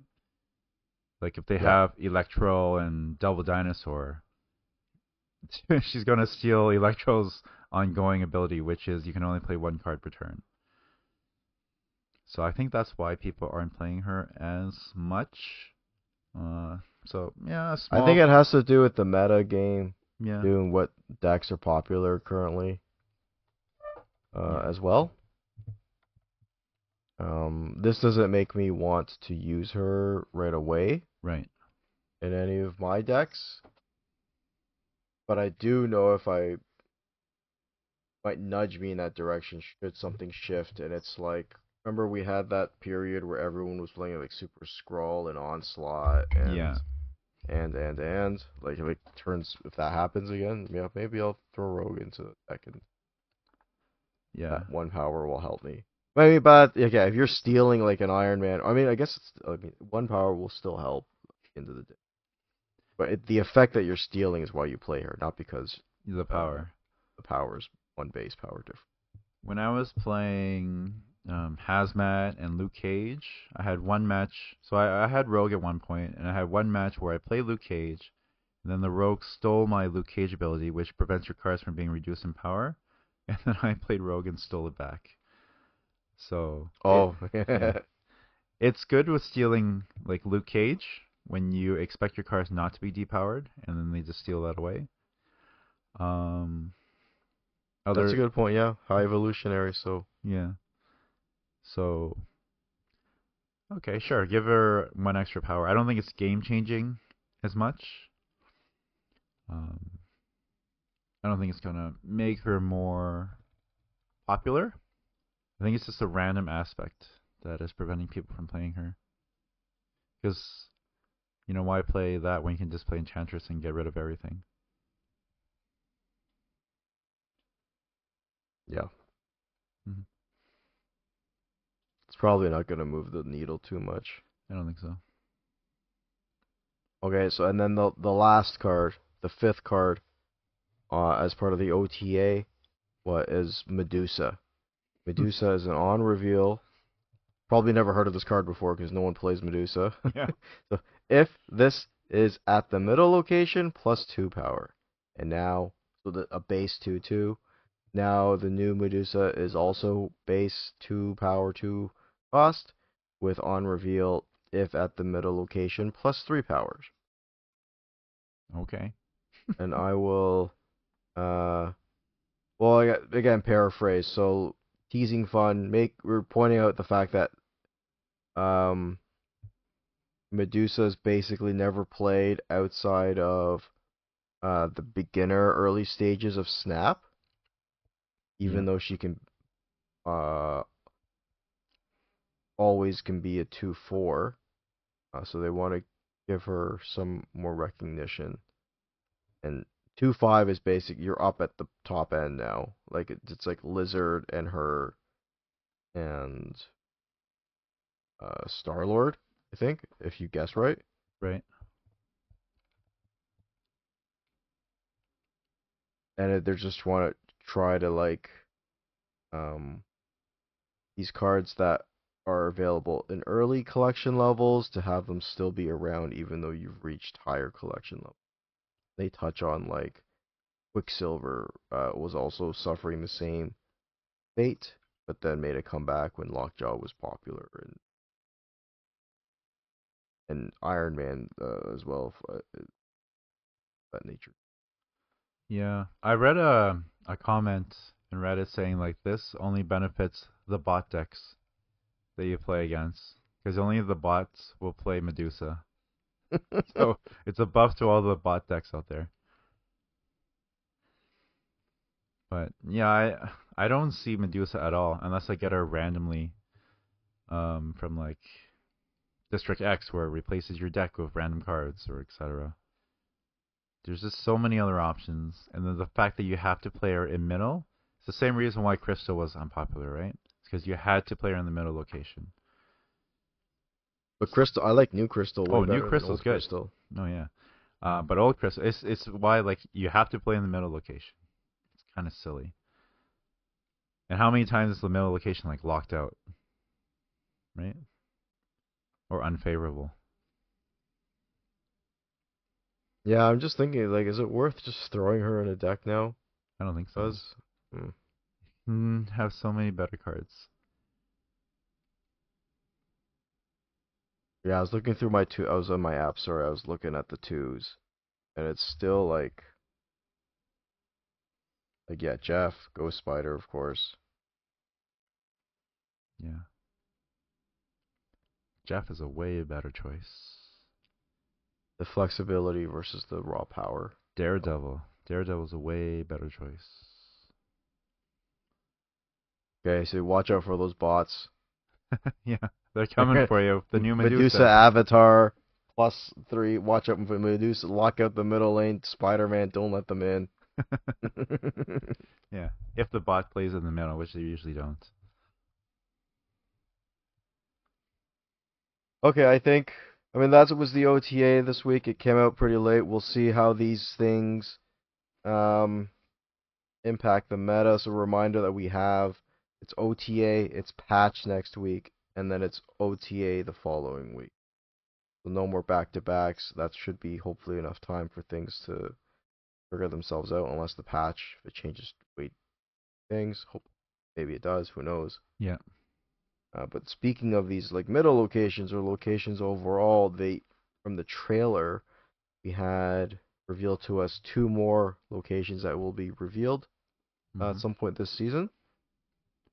Like if they Yeah. have Electro and Double Dinosaur, <laughs> she's gonna steal Electro's ongoing ability, which is you can only play one card per turn. So I think that's why people aren't playing her as much. Uh, so yeah, small, I think it has to do with the meta game, yeah, doing what decks are popular currently, uh, Yeah. as well. Um, this doesn't make me want to use her right away right, in any of my decks, but I do know if I might nudge me in that direction should something shift, and it's like. Remember we had that period where everyone was playing like Super Skrull and Onslaught and yeah, and and and like if it turns if that happens again, yeah, maybe I'll throw Rogue into the deck and yeah, that one power will help me. Maybe, but yeah, if you're stealing like an Iron Man, I mean, I guess it's, I mean one power will still help into the deck. But it, the effect that you're stealing is why you play her, not because the power. the power is one base power different. When I was playing um, Hazmat and Luke Cage, I had one match. So I, I had Rogue at one point, and I had one match where I played Luke Cage, and then the Rogue stole my Luke Cage ability, which prevents your cards from being reduced in power, <laughs> and then I played Rogue and stole it back. So it- Oh, yeah. it's good with stealing like Luke Cage when you expect your cards not to be depowered, and then they just steal that away. Um, other that's a good point. Yeah, high evolutionary. So yeah. So okay, sure, give her one extra power. I don't think it's game changing as much. Um, I don't think it's gonna make her more popular. I think it's just a random aspect that is preventing people from playing her. Because, you know, why play that when you can just play Enchantress and get rid of everything? yeah, Mhm. it's probably not gonna move the needle too much. I don't think so. Okay, so and then the the last card, the fifth card, uh, as part of the OTA, what is Medusa? Medusa is an on reveal. Probably never heard of this card before because no one plays Medusa. <laughs> Yeah. so if this is at the middle location, plus two power, and now so the, a base two two. Now the new Medusa is also base two power two cost with on reveal if at the middle location plus three powers Okay. <laughs> and I will, uh, well, I got- again, paraphrase. So teasing fun. Make we're pointing out the fact that, um, Medusa's basically never played outside of, uh, the beginner early stages of Snap. Even Yeah. though she can, uh, always can be a two four, uh, so they want to give her some more recognition and two five is basic. You're up at the top end now. Like it, it's like Lizard and her, and uh, Star Lord. I think if you guess right. Right. and they just want to try to like um these cards that are available in early collection levels to have them still be around even though you've reached higher collection levels. They touch on like Quicksilver uh, was also suffering the same fate, but then made a comeback when Lockjaw was popular and and Iron Man uh, as well, uh, that nature. Yeah, I read a a comment in Reddit saying like this only benefits the bot decks that you play against because only the bots will play Medusa. <laughs> So it's a buff to all the bot decks out there. But yeah, I I don't see Medusa at all unless I get her randomly um, from like District X where it replaces your deck with random cards or etc. There's just so many other options, and then the fact that you have to play her in middle. It's the same reason why Crystal was unpopular, right? Because you had to play her in the middle location. But Crystal, I like New Crystal. Oh, New Crystal's good. Crystal. Oh yeah, uh, but old Crystal, it's it's why like you have to play in the middle location. It's kind of silly. And how many times is the middle location like locked out, right? Or unfavorable? Yeah, I'm just thinking, like, is it worth just throwing her in a deck now? I don't think so. Because Mm, Mm, have so many better cards. yeah, I was looking through my two. I was on my app. Sorry, I was looking at the twos, and it's still like, like yeah, Jeff, Ghost Spider, of course. Yeah. Jeff is a way better choice. The flexibility versus the raw power. Daredevil. Daredevil's a way better choice. Okay, so watch out for those bots. <laughs> yeah, they're <laughs> coming for you. The new Medusa. Medusa Avatar plus three. Watch out for Medusa. Lock out the middle lane. Spider Man, don't let them in. <laughs> yeah, if the bot plays in the middle, which they usually don't. okay, I think. I mean, that was the OTA this week. It came out pretty late. We'll see how these things um, impact the meta. So, a reminder that we have it's OTA, it's patch next week, and then it's OTA the following week. So, no more back to backs. That should be hopefully enough time for things to figure themselves out, unless the patch, if it changes weight things. Hope maybe it does. Who knows? Yeah. Uh, but speaking of these like middle locations or locations overall, they from the trailer we had revealed to us two more locations that will be revealed uh, at Mhm. some point this season.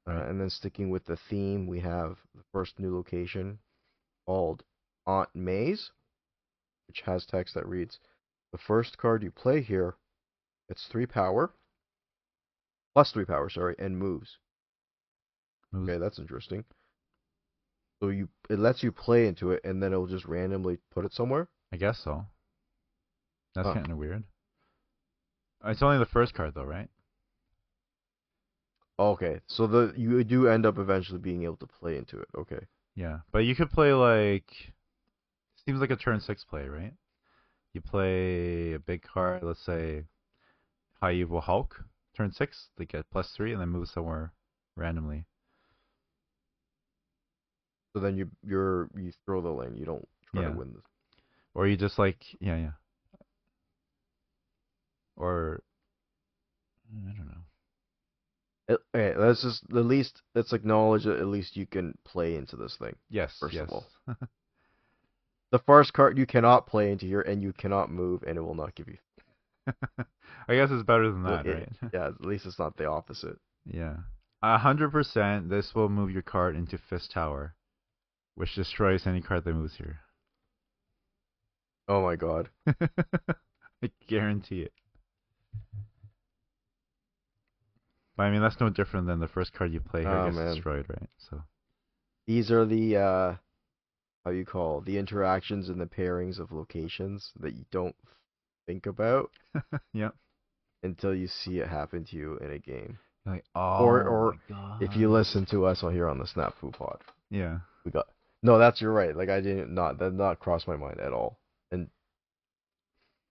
Uh, and then sticking with the theme, we have the first new location called Aunt May's, which has text that reads, "The first card you play here, it's three power, plus three power, sorry, and moves." Moves- Okay, that's interesting. So you it lets you play into it, and then it'll just randomly put it somewhere. I guess so. That's Huh. kind of weird. It's only the first card though, right? Okay, so the you do end up eventually being able to play into it. Okay. Yeah, but you could play like seems like a turn six play, right? You play a big card, let's say High Evil Hulk, turn six, they get plus three, and then move somewhere randomly. So then you you're you throw the lane. You don't try Yeah. to win this. Or you just like yeah, yeah. Or I don't know. It, okay, let's just at least let's acknowledge that at least you can play into this thing. Yes, First yes. of all. <laughs> The first card you cannot play into here, and you cannot move, and it will not give you. <laughs> I guess it's better than that, it- right? yeah, at least it's not the opposite. <laughs> Yeah. A hundred percent this will move your card into Fisk Tower, which destroys any card that moves here. Oh my god. I guarantee it. But I mean that's no different than the first card you play here Oh, gets man. destroyed, right? So These are the uh how you call the interactions and the pairings of locations that you don't think about <laughs> Yep. until you see it happen to you in a game. Like, oh Or- or my God. If you listen to us on here on the Snap Fu Pod. Yeah. We got No, that's you're right. Like I didn't not that not cross my mind at all.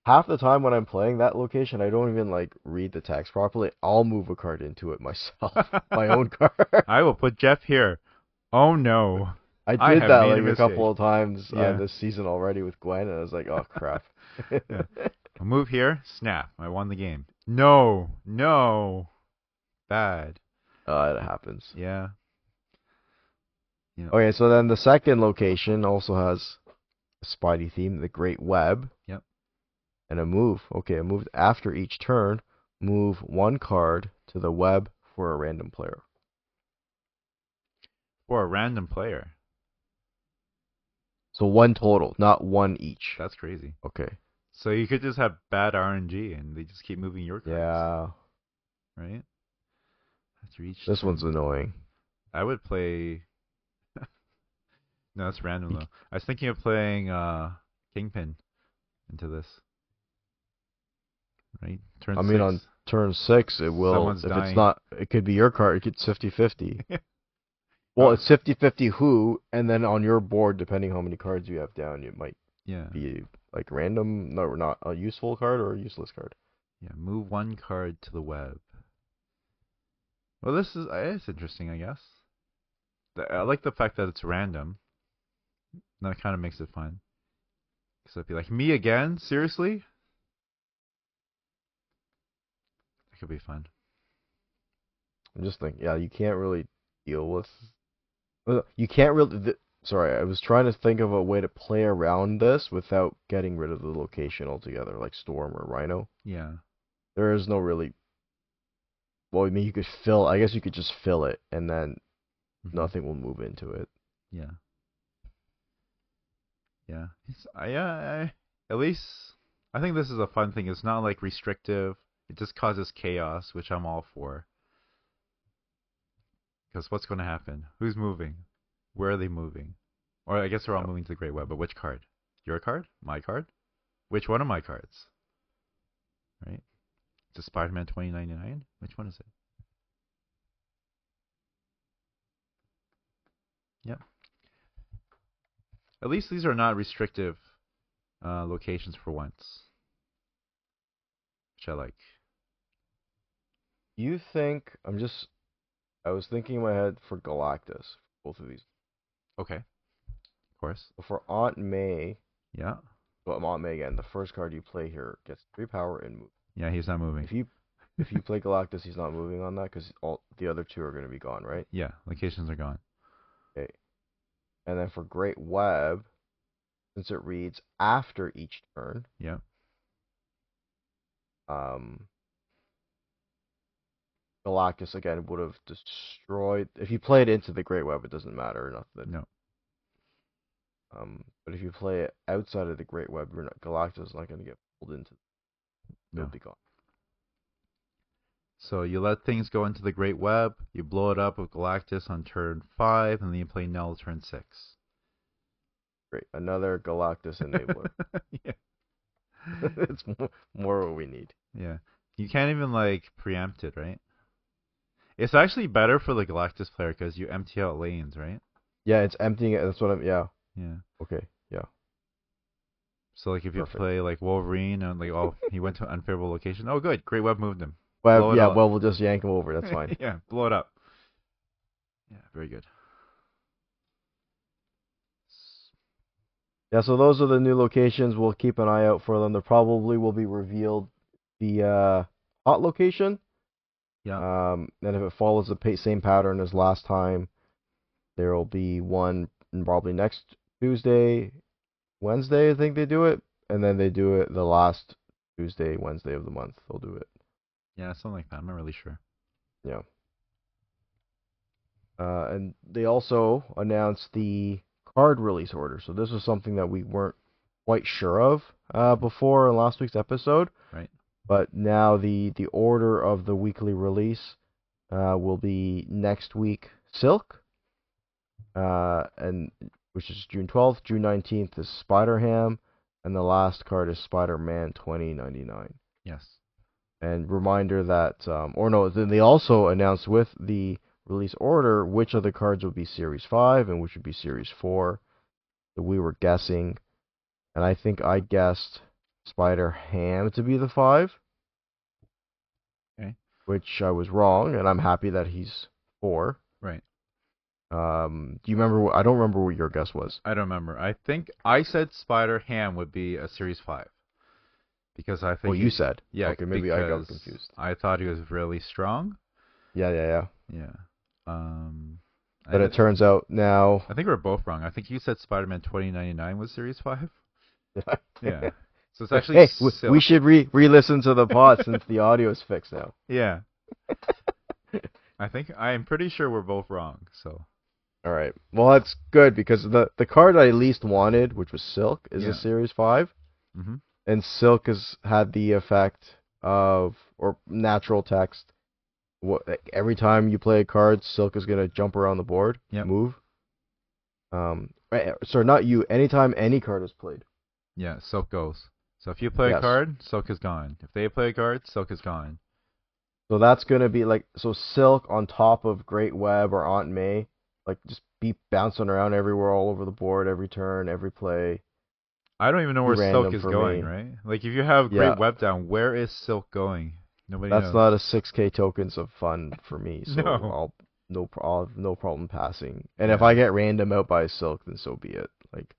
Half the time when I'm playing that location, I don't even like read the text properly. I'll move a card into it myself. <laughs> my own card. I will put Jeff here. Oh no. I I did have that like a mistake. couple of times Yeah. uh, this season already with Gwen, and I was like, oh crap. I'll move here, snap. I won the game. No, no. Bad. uh, it happens. Yeah. You know, Okay, so then the second location also has a Spidey theme, the Great Web. Yep. And a move. Okay, a move after each turn, move one card to the web for a random player. for a random player. So one total, not one each. That's crazy. Okay. So you could just have bad RNG and they just keep moving your cards. Yeah. Right? after each. This one's annoying. I would play. <laughs> no, that's random though. I was thinking of playing uh Kingpin into this. Right, turn I mean, on turn six, it will. Someone's if dying. it's not, it could be your card. It's 50-50. Yeah. Well, Oh. it's 50-50 who, and then on your board, depending how many cards you have down, it might yeah, be like random, no, not a useful card or a useless card. yeah. Move one card to the web. Well, this is it's interesting, I guess. The- I like the fact that it's random. That kind of makes it fun. Cause I'd be like, me again? Seriously? That could be fun. I'm just thinking, yeah, you can't really deal with. uh, You can't really. Th- sorry, I was trying to think of a way to play around this without getting rid of the location altogether, like Storm or Rhino. Yeah. There is no really. Well, I mean, you could fill. I guess you could just fill it, and then Mhm. nothing will move into it. Yeah. Yeah. It's, I, yeah. I, at least I think this is a fun thing. It's not like restrictive. It just causes chaos, which I'm all for. Because what's going to happen? Who's moving? Where are they moving? Or I guess they're all moving to the Great Web. But which card? Your card? My card? Which one of my cards? Right? Is it Spider-Man 2099? Which one is it? Yep. At least these are not restrictive uh, locations for once. Which I like. You think I'm just? I was thinking in my head for Galactus, both of these. Okay. Of course. For Aunt May, Yeah. But Aunt May again. The first card you play here gets three power and move. Yeah, he's not moving. If you if you play Galactus, he's not moving on that because all the other two are going to be gone, right? Yeah, locations are gone. Okay. And then for Great Web, since it reads after each turn, Yeah. um, Galactus again would have destroyed. If you play it into the Great Web, it doesn't matter. Nothing. No. Um, but if you play it outside of the Great Web, you're not, Galactus is not going to get pulled into. No. It'll be gone. So you let things go into the Great Web, you blow it up with Galactus on turn five, and then you play Knull turn six. Great. Another Galactus enabler. <laughs> yeah. <laughs> it's more, more what we need. Yeah. You can't even like preempt it, right? It's actually better for the Galactus player because you empty out lanes, right? Yeah, it's emptying it. That's what I'm. Yeah. Yeah. Okay. Yeah. So like if you Perfect. play like Wolverine and like oh he went to an unfavorable location, oh good, Great Web moved him. Well, yeah. Well, we'll just yank him over. That's fine. <laughs> yeah, blow it up. Yeah, very good. Yeah, so those are the new locations. We'll keep an eye out for them. They probably will be revealed via hot location. Yeah. Um, and if it follows the same pattern as last time, there will be one probably next Tuesday, Wednesday. I think they do it, and then they do it the last Tuesday, Wednesday of the month. They'll do it. Yeah, something like that. I'm not really sure. Yeah. Uh, and they also announced the card release order. So this was something that we weren't quite sure of uh, before in last week's episode. Right. But now the the order of the weekly release uh, will be next week. Silk, uh, and which is June 12th. June 19th is Spider Ham, and the last card is Spider Man 2099. Yes. And reminder that, um, or no, then they also announced with the release order which of the cards would be Series 5 and which would be Series 4. that we were guessing, and I think I guessed Spider Ham to be the 5. Okay. Which I was wrong, and I'm happy that he's 4. Right. Um, do you remember? What, I don't remember what your guess was. I don't remember. I think I said Spider Ham would be a Series Five because I think. Well, he- you said. Yeah. Okay, maybe I got confused. I thought he was really strong. Yeah, yeah, yeah. Yeah. Um. I But it turns out now. I think we're both wrong. I think you said Spider-Man 2099 was Series Five. <laughs> Yeah. So it's actually hey, we, Silk. we should re re-listen to the pod since the audio is fixed now. <laughs> Yeah. I think I'm pretty sure we're both wrong. So All right. Well, that's good because the the card I least wanted, which was Silk, is Yeah. a Series Five, mm-hmm. and Silk has had the effect of or natural text what like, every time you play a card, Silk is gonna jump around the board, Yep. move. Um, right, sorry, not you. Anytime any card is played. Yeah, Silk goes. So if you play a card, Silk is gone. If they play a card, Silk is gone. So that's gonna be like so Silk on top of Great Web or Aunt May, like just be bouncing around everywhere, all over the board, every turn, every play. I don't even know where Silk is going, me. right? Like if you have Great Yeah. Web down, where is Silk going? Nobody knows. That's knows. not a 6k tokens of fun for me, <laughs> so No. I'll no pro- I'll have no problem passing. And if I get random out by Silk, then so be it. Like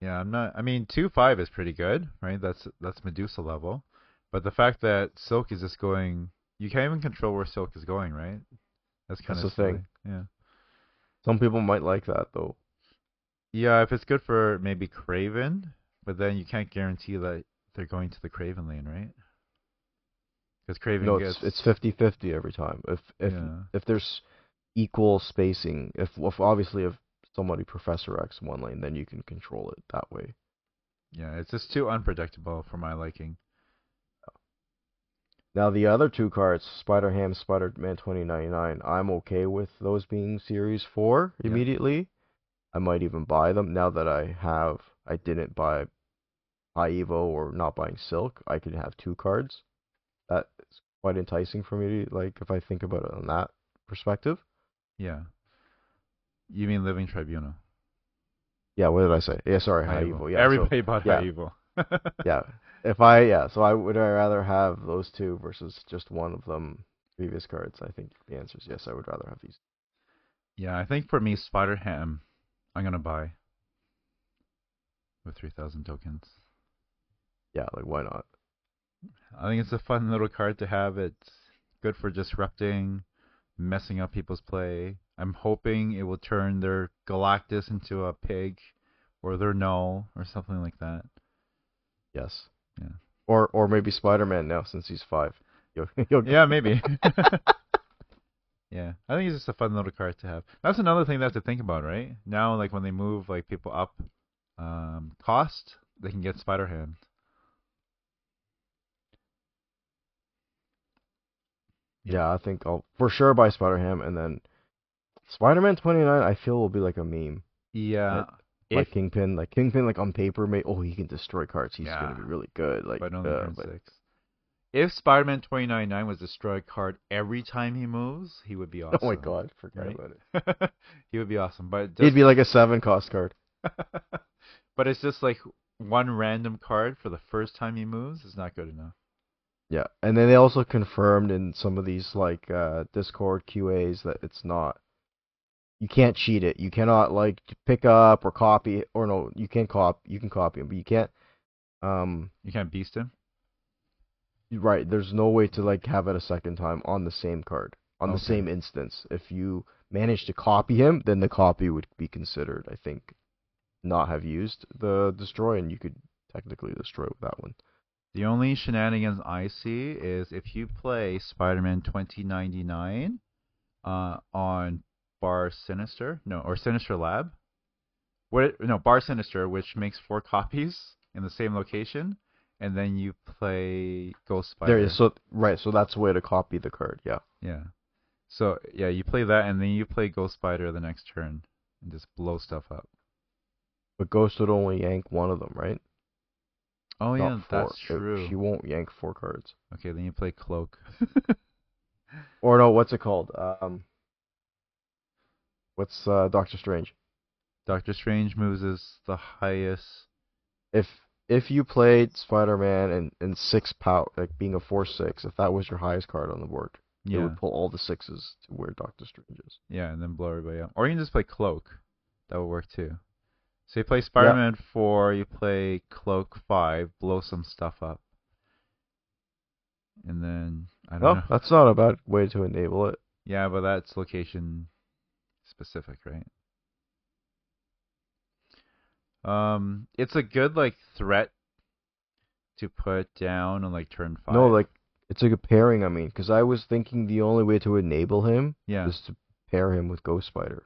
Yeah, I'm not. I mean, two five is pretty good, right? That's that's Medusa level, but the fact that Silk is just going, you can't even control where Silk is going, right? That's kind That's of the thing. Yeah. some people might like that though. Yeah, if it's good for maybe Kraven, but then you can't guarantee that they're going to the Kraven lane, right? Because Kraven No, gets it's it's 50-50 every time. If if yeah. if there's equal spacing, if, if obviously if somebody Professor X one lane, then you can control it that way. yeah, it's just too unpredictable for my liking. Now the other two cards, Spider Ham, Spider Man 2099, I'm okay with those being Series 4 Yeah. immediately. I might even buy them now that I have I didn't buy Evo or not buying Silk. I could have two cards. That is quite enticing for me. Like if I think about it on that perspective. Yeah. You mean Living Tribunal? Yeah, what did I say? Yeah, sorry, High, High Evo. Yeah, so- Everybody bought yeah. High Evil. <laughs> yeah. If I yeah, so I would I rather have those two versus just one of them previous cards. I think the answer is yes. I would rather have these. Yeah, I think for me, Spider Ham, I'm gonna buy with 3,000 tokens. Yeah, like why not? I think it's a fun little card to have. It's good for disrupting, messing up people's play. I'm hoping it will turn their Galactus into a pig, or their Knull, or something like that. Yes. Yeah. Or or maybe Spider Man now since he's five. <laughs> You'll, you'll Yeah, maybe. <laughs> <laughs> yeah, I think it's just a fun little card to have. That's another thing they have to think about, right? Now, like when they move like people up um, cost, they can get Spider Ham. Yeah, I think I'll for sure buy Spider Ham and then Spider Man twenty nine I feel will be like a meme. Yeah, Like if Kingpin, like Kingpin like on paper may oh he can destroy cards, he's Yeah. gonna be really good. Like but only uh, but six. If Spider-Man 2099 was destroy card every time he moves, he would be awesome. <laughs> Oh my god, forget right? about it. <laughs> he would be awesome, but He'd be like a seven cost card. <laughs> but it's just like one random card for the first time he moves is not good enough. Yeah, and then they also confirmed in some of these like uh, Discord QAs that it's not. You can't cheat it. You cannot like pick up or copy or no, you can cop. You can copy him, but you can't. Um, You can't beast him. right. There's no way to like have it a second time on the same card on the same instance. If you manage to copy him, then the copy would be considered. I think not have used the destroy, and you could technically destroy with that one. The only shenanigans I see is if you play Spider-Man 2099 uh, on Bar Sinister, no, or Sinister Lab. What? No, Bar Sinister, which makes four copies in the same location, and then you play Ghost Spider. There is so right. So that's the way to copy the card. Yeah. Yeah. So yeah, you play that, and then you play Ghost Spider the next turn, and just blow stuff up. But Ghost would only yank one of them, right? Oh Not yeah, four. that's It- true. She won't yank four cards. Okay, then you play Cloak. <laughs> Or no, what's it called? Um, what's uh, Doctor Strange? Doctor Strange moves is the highest. If if you played Spider-Man and and six power, like being a four six, if that was your highest card on the board, it Yeah, would pull all the sixes to where Doctor Strange is. yeah, and then blow everybody up. Or you can just play Cloak. That would work too. So you play Spider-Man four, you play Cloak five, blow some stuff up, and then I don't Oh, know. that's not a bad way to enable it. Yeah, but that's location specific, right? Um, it's a good like threat to put down on like turn five. No, like it's a good pairing. I mean, because I was thinking the only way to enable him yeah. is to pair him with Ghost Spider.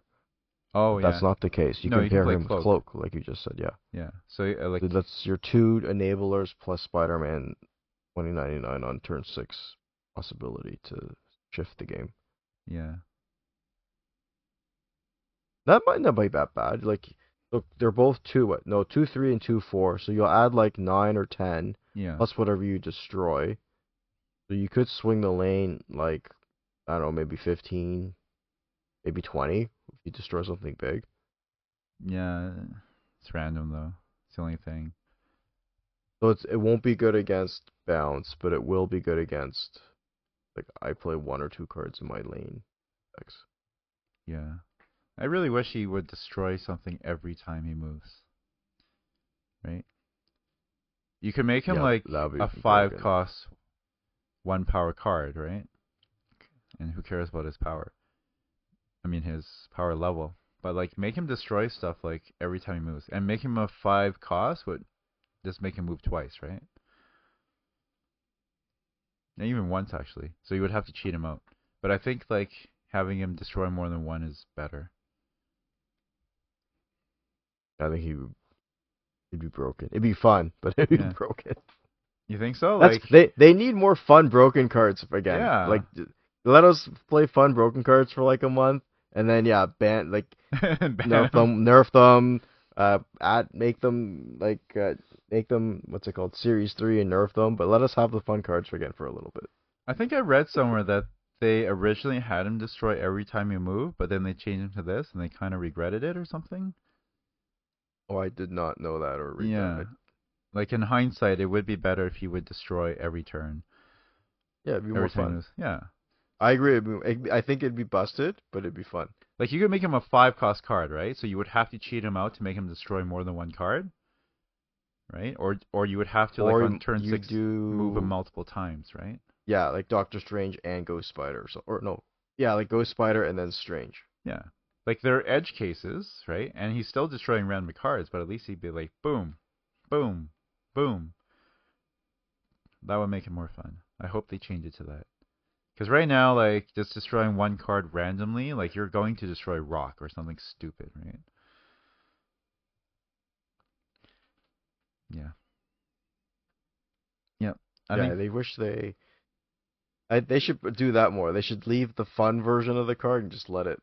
oh yeah. That's not the case. You No, can you pair play him Cloak. with Cloak, like you just said. Yeah. yeah. So uh, like So that's your two enablers plus Spider-Man 2099 on turn six possibility to shift the game. Yeah. That might not be that bad. Like, look, they're both two. What? No, two three and two four. So you'll add like nine or ten Yeah. plus whatever you destroy. So you could swing the lane like I don't know, maybe fifteen, maybe twenty if you destroy something big. Yeah. It's random though. It's the only thing. So it's it won't be good against bounce, but it will be good against like I play one or two cards in my lane. decks. Yeah. I really wish he would destroy something every time he moves. Right? You can make him Yeah, like a five cost one power card, right? And who cares about his power? I mean his power level. But like make him destroy stuff like every time he moves. And make him a five cost would just make him move twice, right? And even once actually. So you would have to cheat him out. But I think like having him destroy more than one is better. I think he would he'd be broken. It'd be fun, but <laughs> it'd be broken. You think so? That's like they they need more fun broken cards again. Yeah. Like let us play fun broken cards for like a month and then yeah, ban like <laughs> nerf them <laughs> nerf them uh add make them like uh, make them what's it called series 3 and nerf them, but let us have the fun cards again for a little bit. I think I read somewhere that they originally had him destroy every time you move, but then they changed him to this, and they kind of regretted it or something. Oh, I did not know that or read yeah. that. Like in hindsight, it would be better if he would destroy every turn. Yeah, it'd be more Every he fun. Yeah. I agree. it'd be- I think it'd be busted, but it'd be fun. Like you could make him a five cost card, right? So you would have to cheat him out to make him destroy more than one card, right? Or or you would have to or like on turn six do move him multiple times, right? Yeah, like Doctor Strange and Ghost Spider, or so, or no, yeah, like Ghost Spider and then Strange. Yeah. Like they're edge cases, right? And he's still destroying random cards, but at least he'd be like boom, boom, boom. That would make it more fun. I hope they change it to that. Because right now, like just destroying one card randomly, like you're going to destroy rock or something stupid, right? Yeah. Yep. I yeah, think they wish they. I, they should do that more. They should leave the fun version of the card and just let it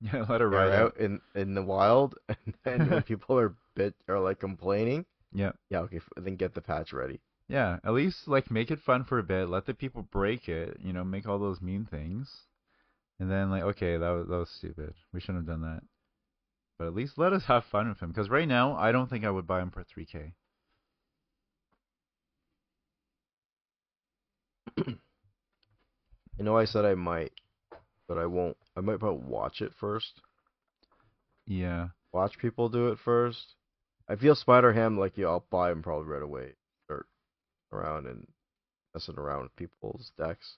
yeah, <laughs> let it ride out. in <laughs> in the wild, <laughs> and then when people are bit or like complaining, Yeah. yeah, okay, f- then get the patch ready. Yeah, at least like make it fun for a bit. Let the people break it. You know, make all those mean things, and then like, okay, that was that was stupid. We shouldn't have done that. But at least let us have fun with him. Because right now, I don't think I would buy him for 3K. I <clears throat> know I said I might, but I won't. I might probably watch it first. Yeah, Watch people do it first. I feel Spider Ham like yeah, I'll buy him probably right away. Start around and messing around with people's decks.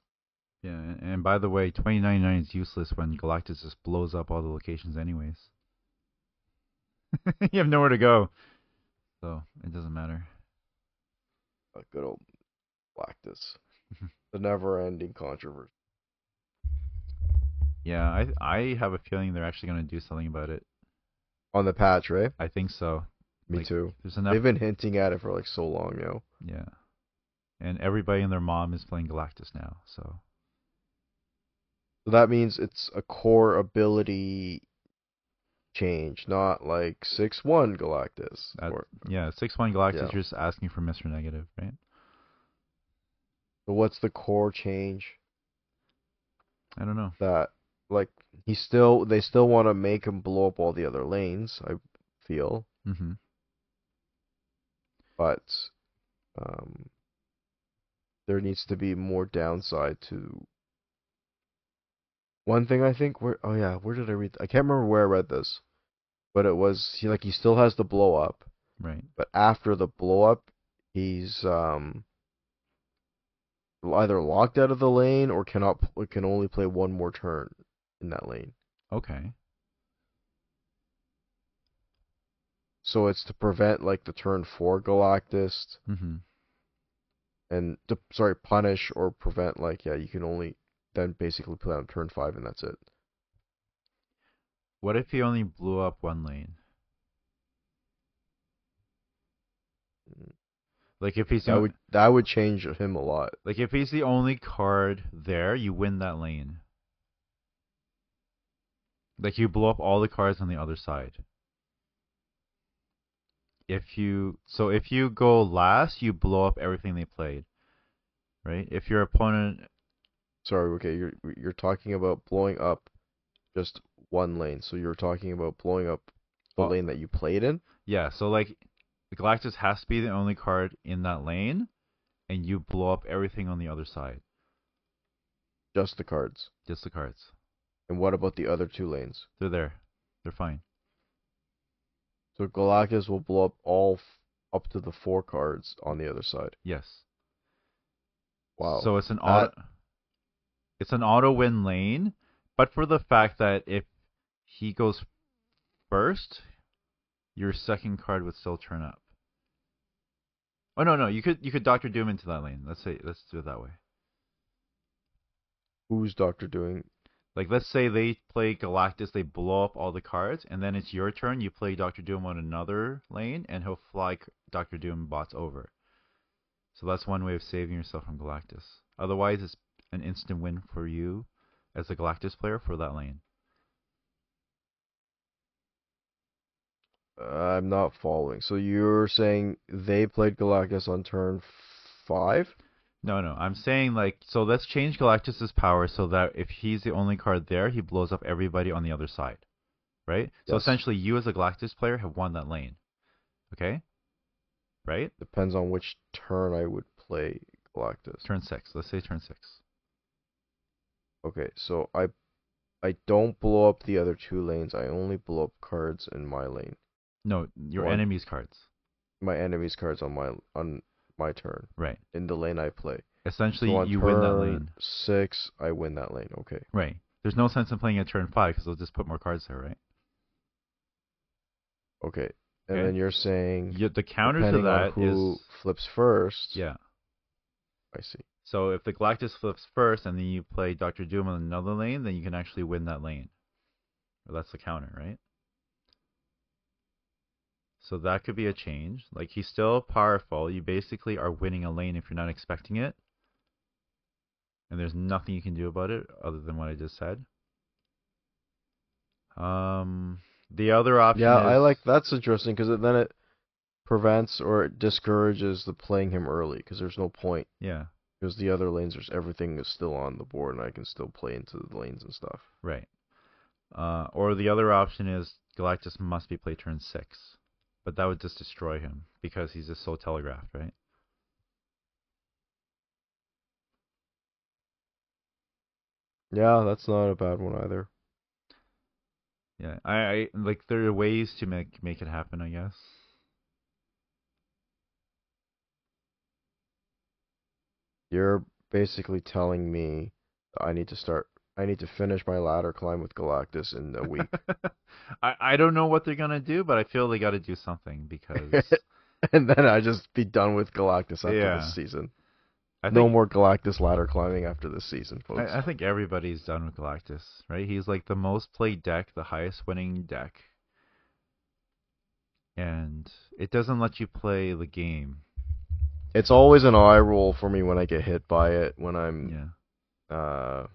yeah. And, by the way, 2099 is useless when Galactus just blows up all the locations, anyways. <laughs> you have nowhere to go, so it doesn't matter. A good old Galactus. <laughs> the never-ending controversy. Yeah, I I have a feeling they're actually gonna do something about it. On the patch, right? I think so. Me Like, too. There's enough. They've been hinting at it for like so long now. Yeah. And everybody and their mom is playing Galactus now, so So that means it's a core ability change, not like six one Galactus. That- Or, yeah, six one Galactus, Yeah. you're just asking for Mr. Negative, right? but what's the core change I don't know. that like he still they still want to make him blow up all the other lanes, I feel, Mm-hmm. but um there needs to be more downside to one thing I think where oh yeah, where did I read I can't remember where I read this. But it was he like he still has the blow up, Right. but after the blow up he's um either locked out of the lane or cannot can only play one more turn in that lane. Okay. So it's to prevent like the turn four Galactus Mm-hmm. and to sorry punish or prevent like yeah you can only then basically play on turn five and that's it. What if he only blew up one lane? Like if he's the That would that would change him a lot. like if he's the only card there, you win that lane. Like you blow up all the cards on the other side. If you so if you go last, you blow up everything they played. Right? If your opponent Sorry, okay, you're you're talking about blowing up just one lane. So you're talking about blowing up the Oh. lane that you played in? Yeah, so like the Galactus has to be the only card in that lane and you blow up everything on the other side. Just the cards. Just the cards. And what about the other two lanes? They're there. They're fine. So Galactus will blow up all f- up to the four cards on the other side. Yes. Wow. So it's an That- auto it's an auto win lane, but for the fact that if he goes first, your second card would still turn up. Oh no no, you could you could Doctor Doom into that lane. Let's say let's do it that way. who's Doctor doing? Like let's say they play Galactus, they blow up all the cards, and then it's your turn. You play Doctor Doom on another lane, and he'll fly Doctor Doom bots over. So that's one way of saving yourself from Galactus. Otherwise, it's an instant win for you as a Galactus player for that lane. I'm not following. So you're saying they played Galactus on turn five? No, no, I'm saying like so. Let's change Galactus's power so that if he's the only card there, he blows up everybody on the other side, right? So essentially, you as a Galactus player have won that lane. Okay. Right. Depends on which turn I would play Galactus. Turn six. Let's say turn six. Okay, so I I don't blow up the other two lanes. I only blow up cards in my lane. No, your One. enemy's cards. My enemy's cards on my on my turn Right. in the lane I play. Essentially, so you win that lane. Six, I win that lane. Okay. Right. There's no sense in playing at turn five because they'll just put more cards there, right? Okay. And Okay. then you're saying You, the counter to that who is flips first. yeah. I see. So if the Galactus flips first and then you play Doctor Doom on another lane, then you can actually win that lane. Or that's the counter, right? So that could be a change. Like he's still powerful. You basically are winning a lane if you're not expecting it. And there's nothing you can do about it other than what I just said. Um the other option Yeah, is I like that's interesting because then it prevents or it discourages the playing him early because there's no point Yeah, because the other lanes there's everything is still on the board and I can still play into the lanes and stuff. right. Uh or the other option is Galactus must be played turn 6. But that would just destroy him because he's just so telegraphed, right? Yeah, that's not a bad one either. Yeah, I, I like there are ways to make make it happen, I guess. You're basically telling me I need to start. I need to finish my ladder climb with Galactus in a week, <laughs> I I don't know what they're gonna do, but I feel they got to do something because <laughs> and then I just be done with Galactus after Yeah. this season. I no more Galactus ladder climbing after this season, folks. I, I think everybody's done with Galactus, right? He's like the most played deck, the highest winning deck, and it doesn't let you play the game. It's always an eye roll for me when I get hit by it. When I'm, Yeah, uh,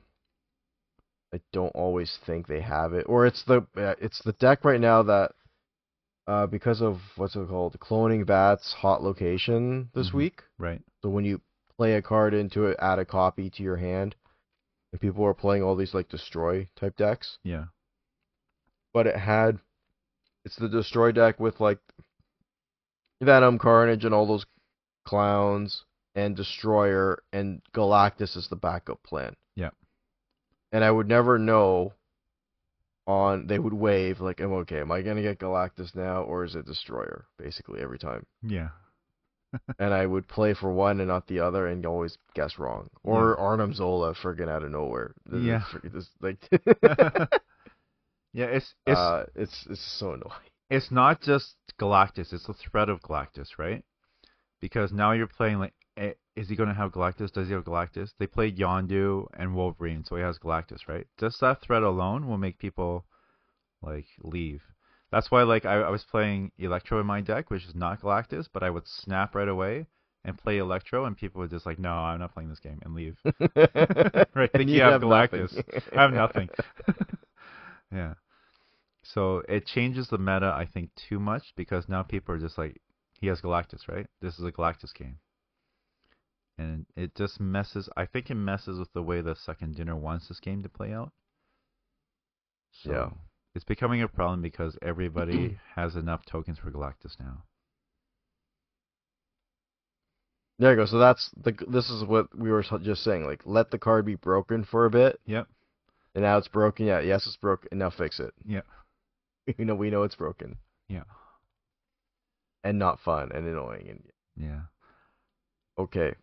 I don't always think they have it, or it's the uh, it's the deck right now that, uh, because of what's it called, Cloning Vats hot location this Mhm. week. right. So when you play a card into it, add a copy to your hand, and people are playing all these like destroy type decks. Yeah, But it had, it's the destroy deck with like Venom, Carnage, and all those clowns, and Destroyer, and Galactus is the backup plan. Yeah. And I would never know. On they would wave like, "I'm okay. Am I gonna get Galactus now, or is it Destroyer?" Basically every time. yeah, <laughs> and I would play for one and not the other, and always guess wrong. Or Arnim Zola, friggin' out of nowhere. This Yeah. this, like, <laughs> yeah. It's it's uh, it's it's so annoying. it's not just Galactus; it's the threat of Galactus, right? Because now you're playing like, is he going to have Galactus? Does he have Galactus? They played Yondu and Wolverine, so he has Galactus, right? Just that threat alone will make people like leave. That's why, like, I, I was playing Electro in my deck, which is not Galactus, but I would snap right away, and play Electro, and people would just like, no, I'm not playing this game, and leave. <laughs> right, think you have Galactus. I have nothing. <laughs> yeah. So it changes the meta, I think, too much because now people are just like, he has Galactus, right? This is a Galactus game. And it just messes, I think it messes with the way the second dinner wants this game to play out. So Yeah. It's becoming a problem because everybody <clears throat> has enough tokens for Galactus now. There you go. So that's the. This is what we were just saying. Like, let the card be broken for a bit, Yep. and now it's broken. Yeah, yes, it's broken. And now fix it. Yeah. <laughs> you know, we know it's broken Yeah. and not fun and annoying. And Yeah. okay,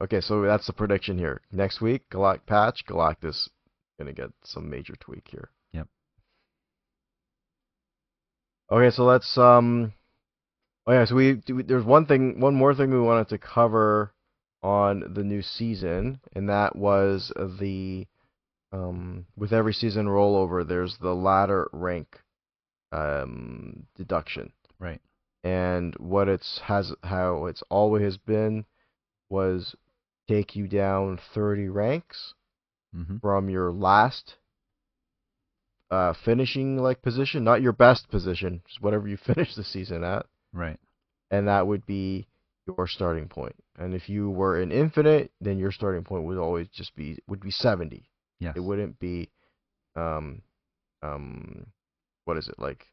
okay. So that's the prediction here. Next week, Galact patch Galactus gonna get some major tweak here. Yep. Okay, so let's um. Oh yeah, so we, we there's one thing, one more thing we wanted to cover on the new season, and that was the um with every season rollover, there's the ladder rank um deduction, Right. and what it's has how it's always been was take you down 30 ranks Mm-hmm. from your last uh finishing like position, not your best position, just whatever you <laughs> finish the season at Right. and that would be your starting point. And if you were in infinite, then your starting point would always just be would be 70. Yes. It wouldn't be um um what is it like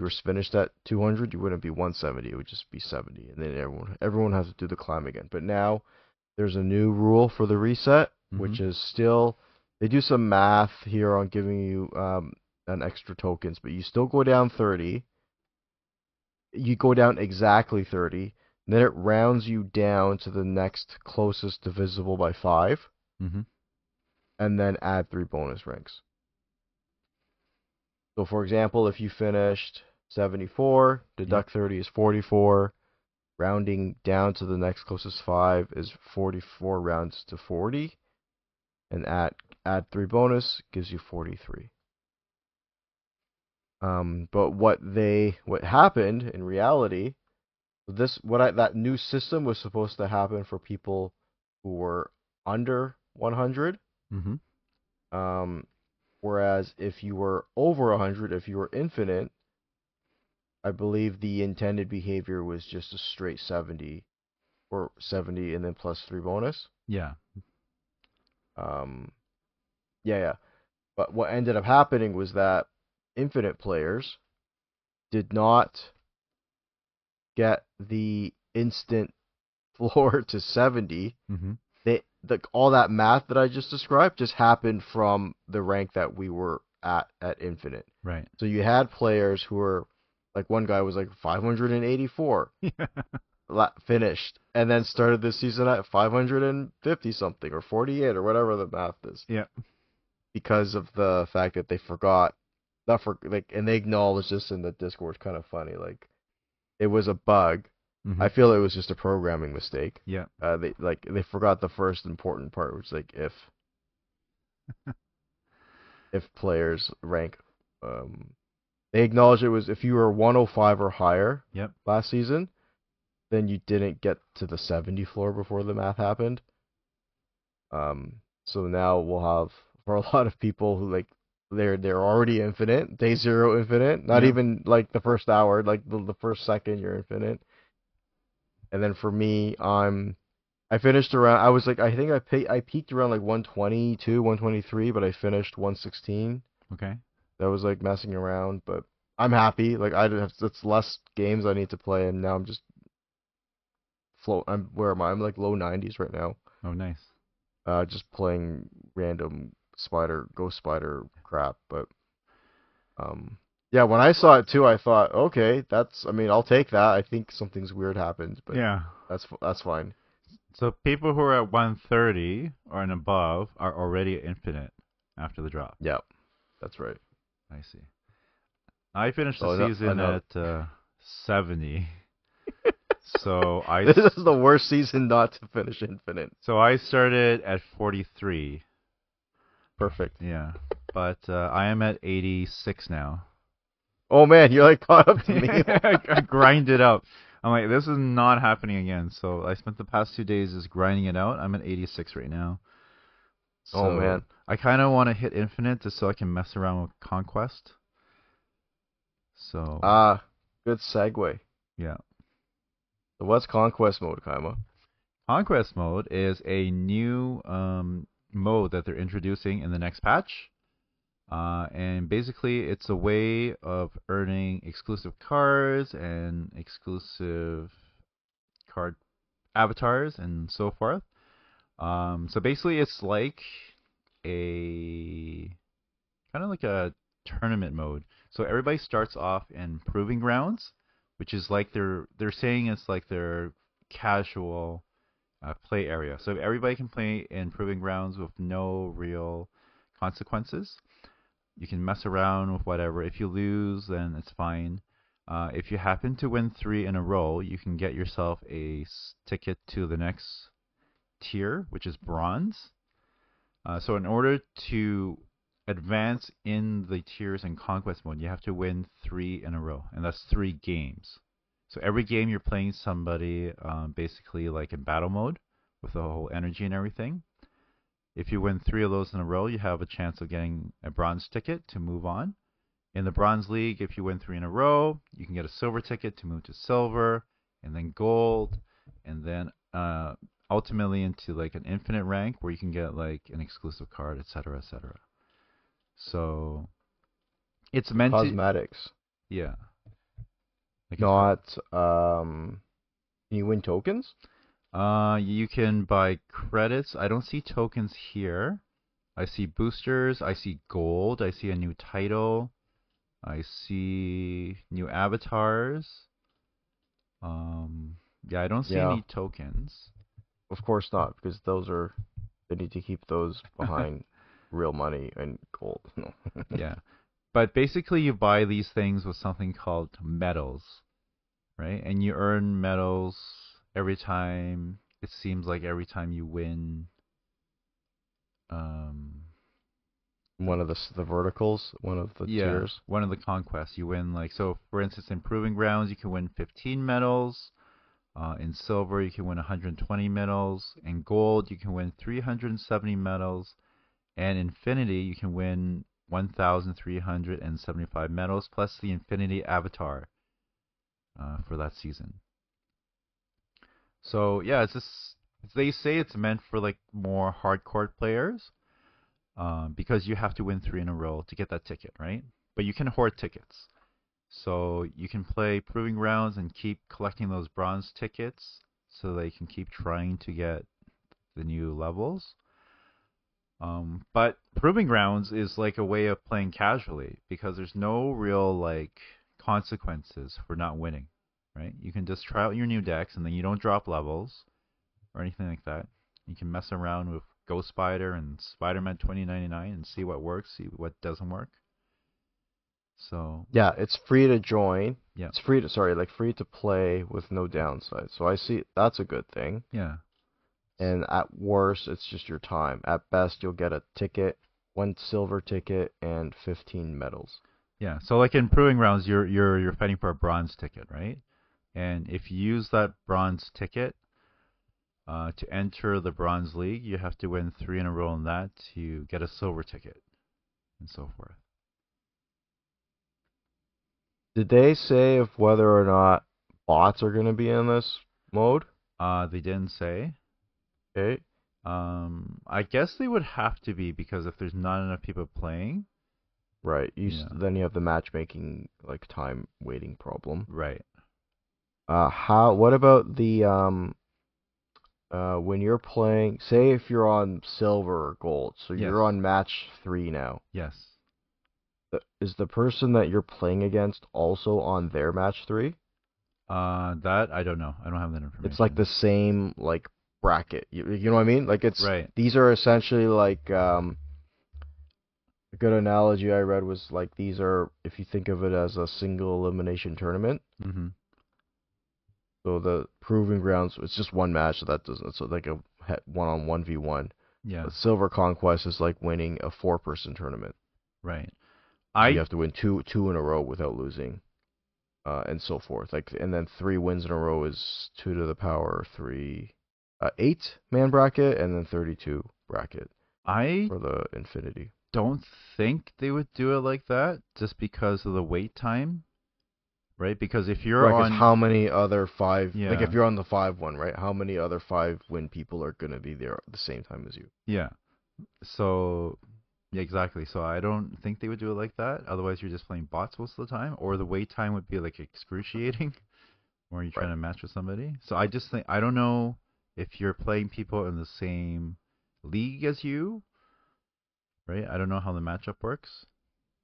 you were finished at 200, you wouldn't be 170, it would just be 70 and then everyone everyone has to do the climb again. But now there's a new rule for the reset which Mhm. is still they do some math here on giving you um an extra tokens, but you still go down 30 you go down exactly 30, and then it rounds you down to the next closest divisible by 5, Mm-hmm. and then add 3 bonus ranks. So, for example, if you finished 74, deduct 30 is 44, rounding down to the next closest 5 is 44 rounds to 40, and add, add 3 bonus gives you 43. Um, but what they what happened in reality, this what I, that new system was supposed to happen for people who were under 100. Mm-hmm. Um, whereas if you were over 100, if you were infinite, I believe the intended behavior was just a straight 70 or 70 and then plus three bonus. Yeah. Um, yeah, yeah. But what ended up happening was that infinite players did not get the instant <laughs> floor to 70. Mm-hmm. They the all that math that I just described just happened from the rank that we were at at infinite. Right. So you had players who were like one guy was like 584 <laughs> la- finished and then started this season at 550 something or 48 or whatever the math is yeah. because of the fact that they forgot not for like and they acknowledged this in the discord it's kind of funny like it was a bug Mm-hmm. i feel it was just a programming mistake yeah. uh they like they forgot the first important part which is like if <laughs> if players rank um they acknowledged it was if you were 105 or higher Yep. last season then you didn't get to the 70 floor before the math happened um so now we'll have for a <laughs> lot of people who like they're they're already infinite day zero infinite not Yeah. even like the first hour like the, the first second you're infinite and then for me i'm i finished around i was like i think i pe- i peaked around like 122 123 but i finished 116 Okay. That was like messing around but i'm happy. Like i didn't have it's less games i need to play and now i'm just float i'm where am i? I'm like low 90s right now. Oh, nice. uh just playing random spider ghost spider crap but um yeah when i saw it too i thought okay that's i mean i'll take that. I think something's weird happened but yeah. that's that's fine. So people who are at 130 or and above are already at infinite after the drop. yeah that's right I see. I finished the Oh, season know. at uh, 70. <laughs> so I this is the worst season not to finish infinite so I started at 43. perfect Yeah. But uh, I am at 86 now. oh man you're like caught up to me <laughs> I, grind it out. I'm like, this is not happening again. So I spent the past two days just grinding it out. I'm at 86 right now. Oh, man. I kind of want to hit infinite just so I can mess around with conquest. So Ah, good segue. yeah, So what's conquest mode, Kaima? conquest mode is a new um, mode that they're introducing in the next patch. Uh, and basically, it's a way of earning exclusive cards and exclusive card avatars and so forth. Um, so basically, it's like a kind of like a tournament mode. So everybody starts off in proving grounds, which is like they're they're saying it's like their casual uh, play area. So everybody can play in proving grounds with no real consequences. You can mess around with whatever. If you lose, then it's fine. Uh, if you happen to win three in a row, you can get yourself a ticket to the next tier, which is bronze. Uh, so in order to advance in the tiers in conquest mode, you have to win three in a row, and that's three games. So every game you're playing somebody um, basically like in battle mode with the whole energy and everything. If you win three of those in a row, you have a chance of getting a bronze ticket to move on. In the bronze league, if you win three in a row, you can get a silver ticket to move to silver, and then gold, and then uh, ultimately into like an infinite rank where you can get like an exclusive card, etc., etc. So it's meant to, Cosmetics, yeah. Like not um. You win tokens? Uh, you can buy credits. I don't see tokens here. I see boosters. I see gold. I see a new title. I see new avatars. Um, yeah, I don't see Yeah. any tokens. Of course not, because those are they need to keep those <laughs> behind real money and gold. <laughs> No. yeah. But basically, you buy these things with something called medals, right? And you earn medals every time. It seems like every time you win. Um, one of the the verticals, one of the yeah, tiers. one of the conquests. You win like so. For instance, in proving grounds, you can win 15 medals. Uh, in silver, you can win 120 medals. In gold, you can win 370 medals. And infinity, you can win 1,375 medals plus the infinity avatar uh, for that season. So yeah, it's just they say it's meant for like more hardcore players um, because you have to win three in a row to get that ticket, right? But you can hoard tickets. So you can play proving grounds and keep collecting those bronze tickets so they can keep trying to get the new levels. Um, but proving grounds is like a way of playing casually because there's no real like consequences for not winning, right? You can just try out your new decks and then you don't drop levels or anything like that. You can mess around with Ghost Spider and Spider-Man 2099 and see what works, see what doesn't work. So Yeah, it's free to join. Yeah. It's free to sorry, like free to play with no downside. So I see that's a good thing. yeah, And at worst, it's just your time. At best, you'll get a ticket, one silver ticket, and 15 medals. Yeah, so like in proving grounds, you're you're you're fighting for a bronze ticket, right? And if you use that bronze ticket uh, to enter the bronze league, you have to win three in a row on that to get a silver ticket, and so forth. Did they say if whether or not bots are going to be in this mode? Uh, they didn't say. Okay. Um, I guess they would have to be because if there's not enough people playing, Right. You s Yeah. then you have the matchmaking like time waiting problem. right? Uh, how? What about the um? Uh, when you're playing, say if you're on silver or gold, so Yes. you're on match three now. Yes. Is the person that you're playing against also on their match three? Uh, that I don't know. I don't have that information. It's like the same like bracket. You, you know what I mean? Like it's right. these are essentially like um a good analogy I read was like these are if you think of it as a single elimination tournament. Mm-hmm. So the proving grounds it's just one match so that doesn't it's like a one on one v one. Yeah. But Silver Conquest is like winning a four person tournament. Right. I, you have to win two two in a row without losing. uh, and so forth. Like, and then three wins in a row is two to the power three, uh, eight man bracket, and then thirty-two bracket I for the infinity. don't think they would do it like that just because of the wait time. Right? Because if you're Right, on how many other five? Like, if you're on the five one, right? How many other five win people are gonna be there at the same time as you? Yeah. So yeah, exactly. So I don't think they would do it like that. Otherwise you're just playing bots most of the time. Or the wait time would be like excruciating <laughs> where you're trying Right. to match with somebody. So I just think I don't know if you're playing people in the same league as you. Right? I don't know how the matchup works.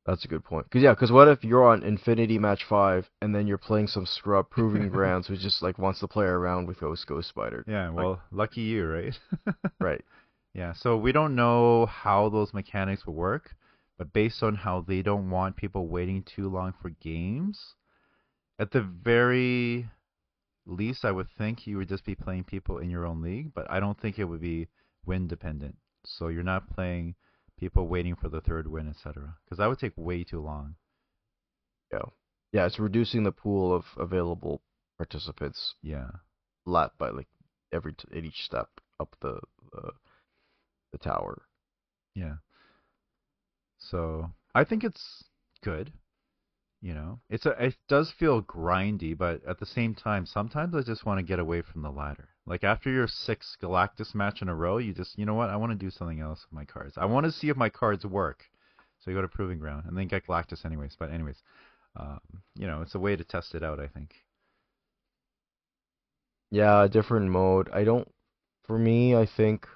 That's a good point. Cause yeah, cause what if you're on Infinity Match Five and then you're playing some scrub Proving <laughs> Grounds who just like wants to play around with Ghost Ghost Spider? Yeah, well, lucky you, right? <laughs> Right. Yeah, so we don't know how those mechanics will work, but based on how they don't want people waiting too long for games, at the very least, I would think you would just be playing people in your own league, but I don't think it would be win dependent. So you're not playing people waiting for the third win, etc. Because that would take way too long. Yeah, yeah, it's reducing the pool of available participants Yeah. A lot by like every t- at each step up the the, the tower. Yeah. So I think it's good. You know, it's a it does feel grindy, but at the same time, sometimes I just want to get away from the ladder. Like after your sixth Galactus match in a row, you just you know what? I want to do something else with my cards. I want to see if my cards work. So you go to Proving Ground and then get Galactus anyways. But anyways, um, you know, it's a way to test it out. I think. Yeah, a different mode. I don't. For me, I think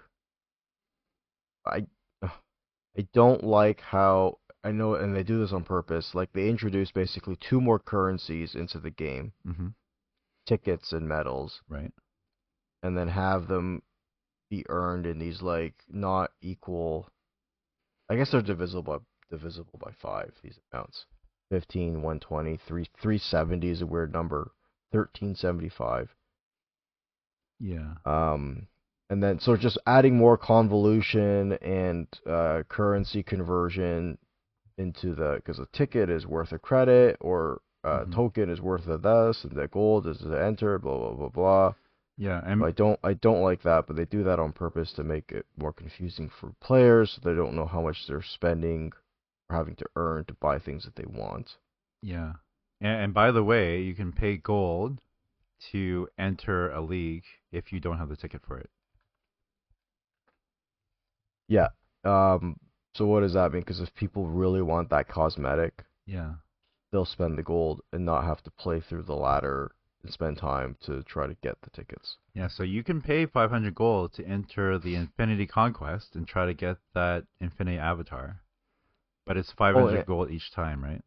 I I don't like how I know, and they do this on purpose. Like they introduce basically two more currencies into the game, Mm-hmm. tickets and medals, Right. and then have them be earned in these like not equal. I guess they're divisible by divisible by five. These amounts: 15, 120, 3, 370 is a weird number. 1375. Yeah. Um, and then so just adding more convolution and uh, currency conversion into the because a ticket is worth a credit or a Mhm. token is worth a this and the gold is to enter blah blah blah blah. Yeah. And I don't I don't like that, but they do that on purpose to make it more confusing for players so they don't know how much they're spending or having to earn to buy things that they want. Yeah. And, and by the way, you can pay gold to enter a league if you don't have the ticket for it. Yeah. Um. So what does that mean? Because if people really want that cosmetic, Yeah. they'll spend the gold and not have to play through the ladder and spend time to try to get the tickets. Yeah, so you can pay 500 gold to enter the Infinity Conquest and try to get that Infinity Avatar. But it's 500 yeah. gold each time, right?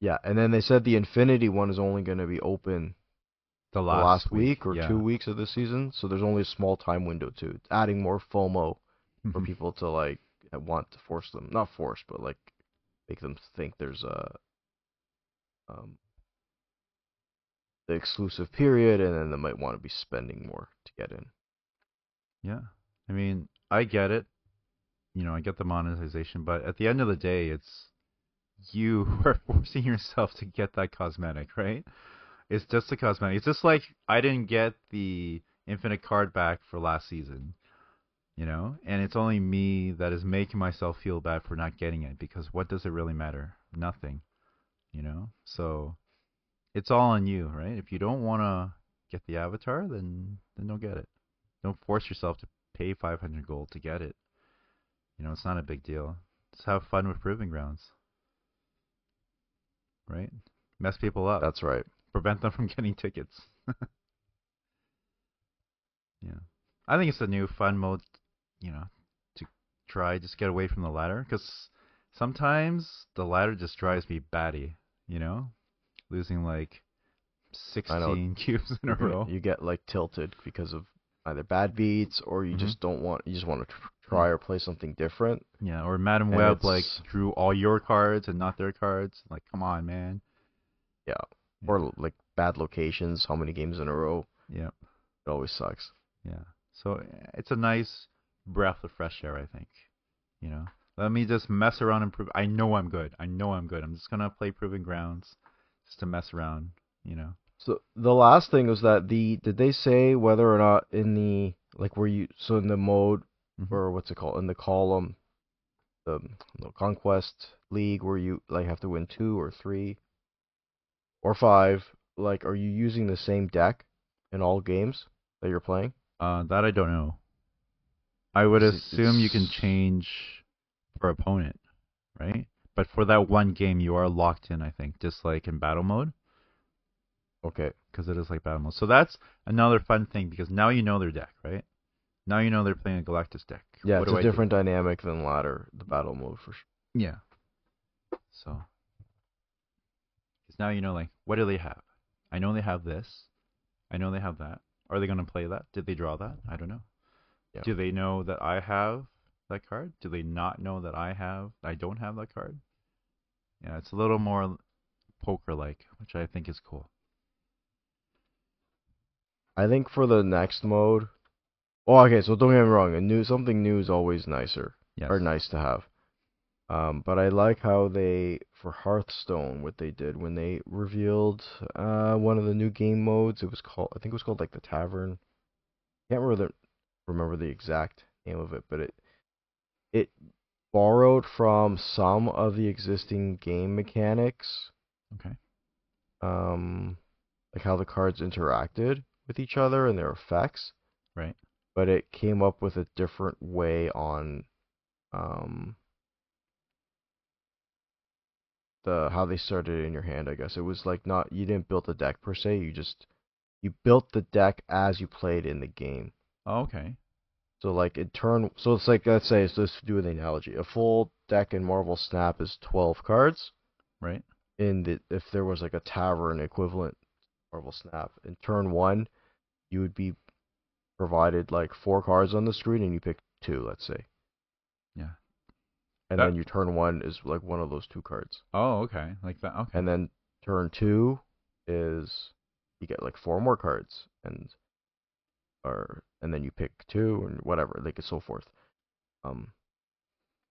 Yeah, and then they said the Infinity one is only going to be open The the last, last week, or yeah. two weeks of the season, so there's only a small time window too. It's adding more FOMO for Mhm. people to like want to force them, not force, but like make them think there's a um the exclusive period, and then they might want to be spending more to get in. Yeah. I mean, I get it. You know, I get the monetization, but at the end of the day, it's you <laughs> who are forcing yourself to get that cosmetic, right? It's just a cosmetic. It's just like I didn't get the infinite card back for last season, you know? And it's only me that is making myself feel bad for not getting it because what does it really matter? Nothing, you know? So it's all on you, right? If you don't want to get the avatar, then then don't get it. Don't force yourself to pay 500 gold to get it. You know, it's not a big deal. Just have fun with proving grounds. Right? Mess people up. That's right. Prevent them <laughs> from getting tickets. <laughs> yeah. I think it's a new fun mode, you know, to try just get away from the ladder cuz sometimes the ladder just drives me batty, you know? Losing like 16 <laughs> cubes in a <laughs> row. You get like tilted because of either bad beats or you Mhm. just don't want you just want to try or play something different. Yeah, or Madam And Web like drew all your cards and not their cards. Like, come on, man. Yeah. Or like bad locations, how many games in a row? Yeah, It always sucks. yeah. So eh, it's a nice breath of fresh air, I think. You know, let me just mess around and prove. I know I'm good. I know I'm good. I'm just gonna play Proving Grounds, just to mess around. You know. So the last thing was that the did they say whether or not in the like were you so in the mode Mhm. or what's it called in the column the, the conquest league where you like have to win two or three or five like are you using the same deck in all games that you're playing? Uh, that I don't know. I would assume you can change per opponent, right? But for that one game, you are locked in. I think, just like in battle mode, Okay. because it is like battle mode. So that's another fun thing because now you know their deck, right? Now you know they're playing a Galactus deck. Yeah, What it's do a I do? different dynamic than ladder, the battle mode for sure. Yeah. So, because now you know, like, what do they have? I know they have this. I know they have that. Are they going to play that? Did they draw that? I don't know. Yeah. Do they know that I have that card? Do they not know that I have? I don't have that card. Yeah, it's a little more poker-like, which I think is cool. I think for the next mode Oh, okay, so don't get me wrong, a new something new is always nicer. Yes. are nice to have. Um, but I like how they for Hearthstone what they did when they revealed uh, one of the new game modes. It was called I think it was called like the Tavern. Can't remember the remember the exact name of it, but it it borrowed from some of the existing game mechanics, Okay. um, like how the cards interacted with each other and their effects Right. but it came up with a different way on um the how they started in your hand, I guess. It was like not you didn't build the deck per se, you just you built the deck as you played in the game. Oh, okay. So like it turn so it's like let's say so let's do an analogy. A full deck in Marvel Snap is 12 cards. Right. In the if there was like a tavern equivalent Marvel Snap in turn 1, you would be provided like four cards on the screen and you pick two, let's say. Yeah. And That- then your turn 1 is like one of those two cards. Oh, okay. Like that. Okay. And then turn 2 is you get like four more cards and or and then you pick two and whatever, like and so forth. Um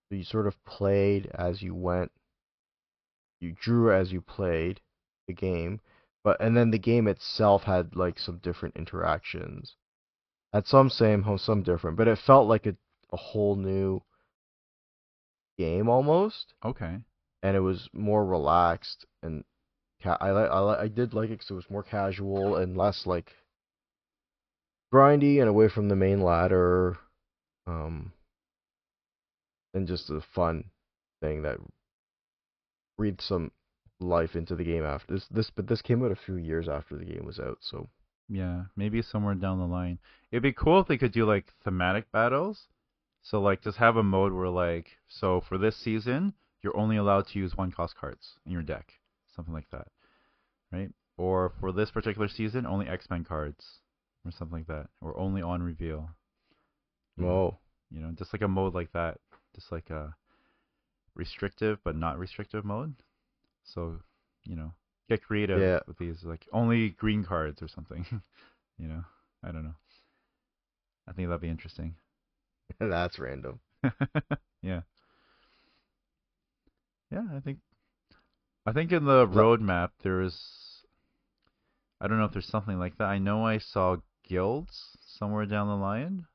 so you sort of played as you went you drew as you played the game, but and then the game itself had like some different interactions. Had some same, some different, but it felt like a a whole new game almost, okay. and it was more relaxed and ca- I li- I li- I did like it because it was more casual and less like grindy and away from the main ladder, um, and just a fun thing that breathed some life into the game after this. This but this came out a few years after the game was out, so Yeah, maybe somewhere down the line. It'd be cool if they could do like thematic battles. So like just have a mode where like so for this season you're only allowed to use one cost cards in your deck, something like that, right? Or for this particular season only X Men cards or something like that, or only on reveal. Oh you know, just like a mode like that, just like a restrictive but not restrictive mode. So you know, get creative Yeah. with these, like only green cards or something. <laughs> you know, I don't know. I think that'd be interesting. <laughs> that's random. <laughs> yeah. Yeah, I think I think in the roadmap there is I don't know if there's something like that. I know I saw guilds somewhere down the line.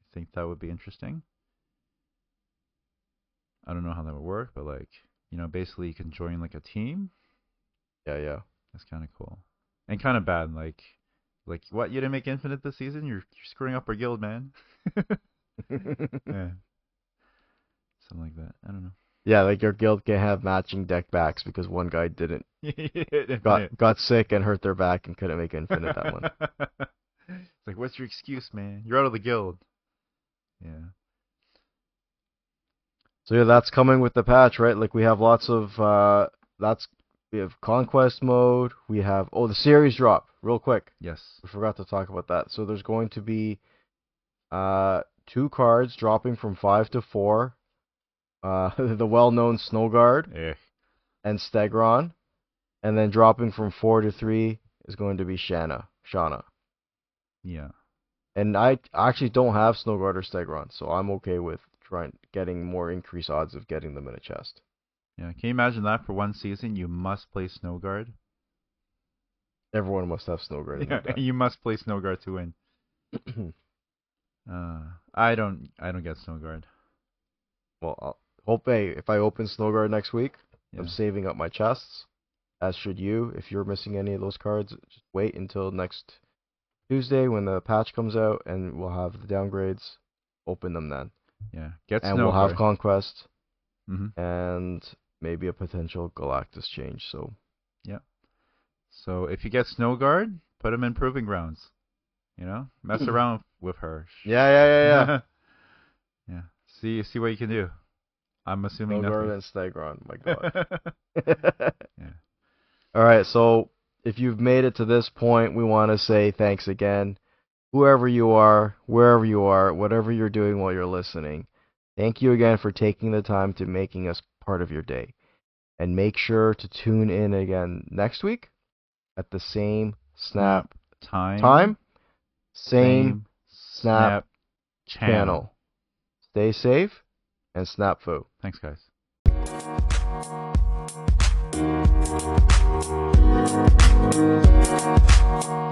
I think that would be interesting. I don't know how that would work, but like, you know, basically you can join like a team. Yeah, yeah. That's kind of cool. And kind of bad like like what you didn't make infinite this season? You're you're screwing up our guild, man. <laughs> yeah. Something like that. I don't know. yeah, like your guild can't have matching deck backs because one guy didn't <laughs> got got sick and hurt their back and couldn't make infinite that one. <laughs> it's like, what's your excuse, man? You're out of the guild. Yeah. So yeah, that's coming with the patch, right? Like we have lots of uh that's we have conquest mode, we have oh the series drop, real quick. Yes. We forgot to talk about that. So there's going to be uh two cards dropping from 5 to 4. Uh <laughs> the well-known Snow Guard Eh. and Stegron, and then dropping from 4 to 3 is going to be Shanna, Shauna. Yeah. And I actually don't have Snow Guard or Stegron, so I'm okay with trying getting more increased odds of getting them in a chest. Yeah. Can you imagine that for one season? You must play Snow Guard. Everyone must have Snowguard. Yeah, <laughs> you must play Snowguard to win. <clears throat> Uh, I don't. I don't get Snowguard. well, I'll hope hey, if I open Snowguard next week, Yeah. I'm saving up my chests. As should you. If you're missing any of those cards, just wait until next Tuesday when the patch comes out, and we'll have the downgrades. Open them then, Yeah. Get and we'll have Conquest hmm and maybe a potential Galactus change. So Yeah. So if you get Snowguard, put him in Proving Grounds. You know, mess <laughs> around with her. yeah, yeah, yeah, yeah. <laughs> yeah. See, see what you can do. I'm assuming Snowguard nothing. and Stegron. My <laughs> God. Yeah. All right, so if you've made it to this point, we want to say thanks again. Whoever you are, wherever you are, whatever you're doing while you're listening, thank you again for taking the time to making us part of your day. And make sure to tune in again next week at the same snap Time. time, same snap channel. channel. Stay safe and Snap Fu. Thanks, guys. Thank you.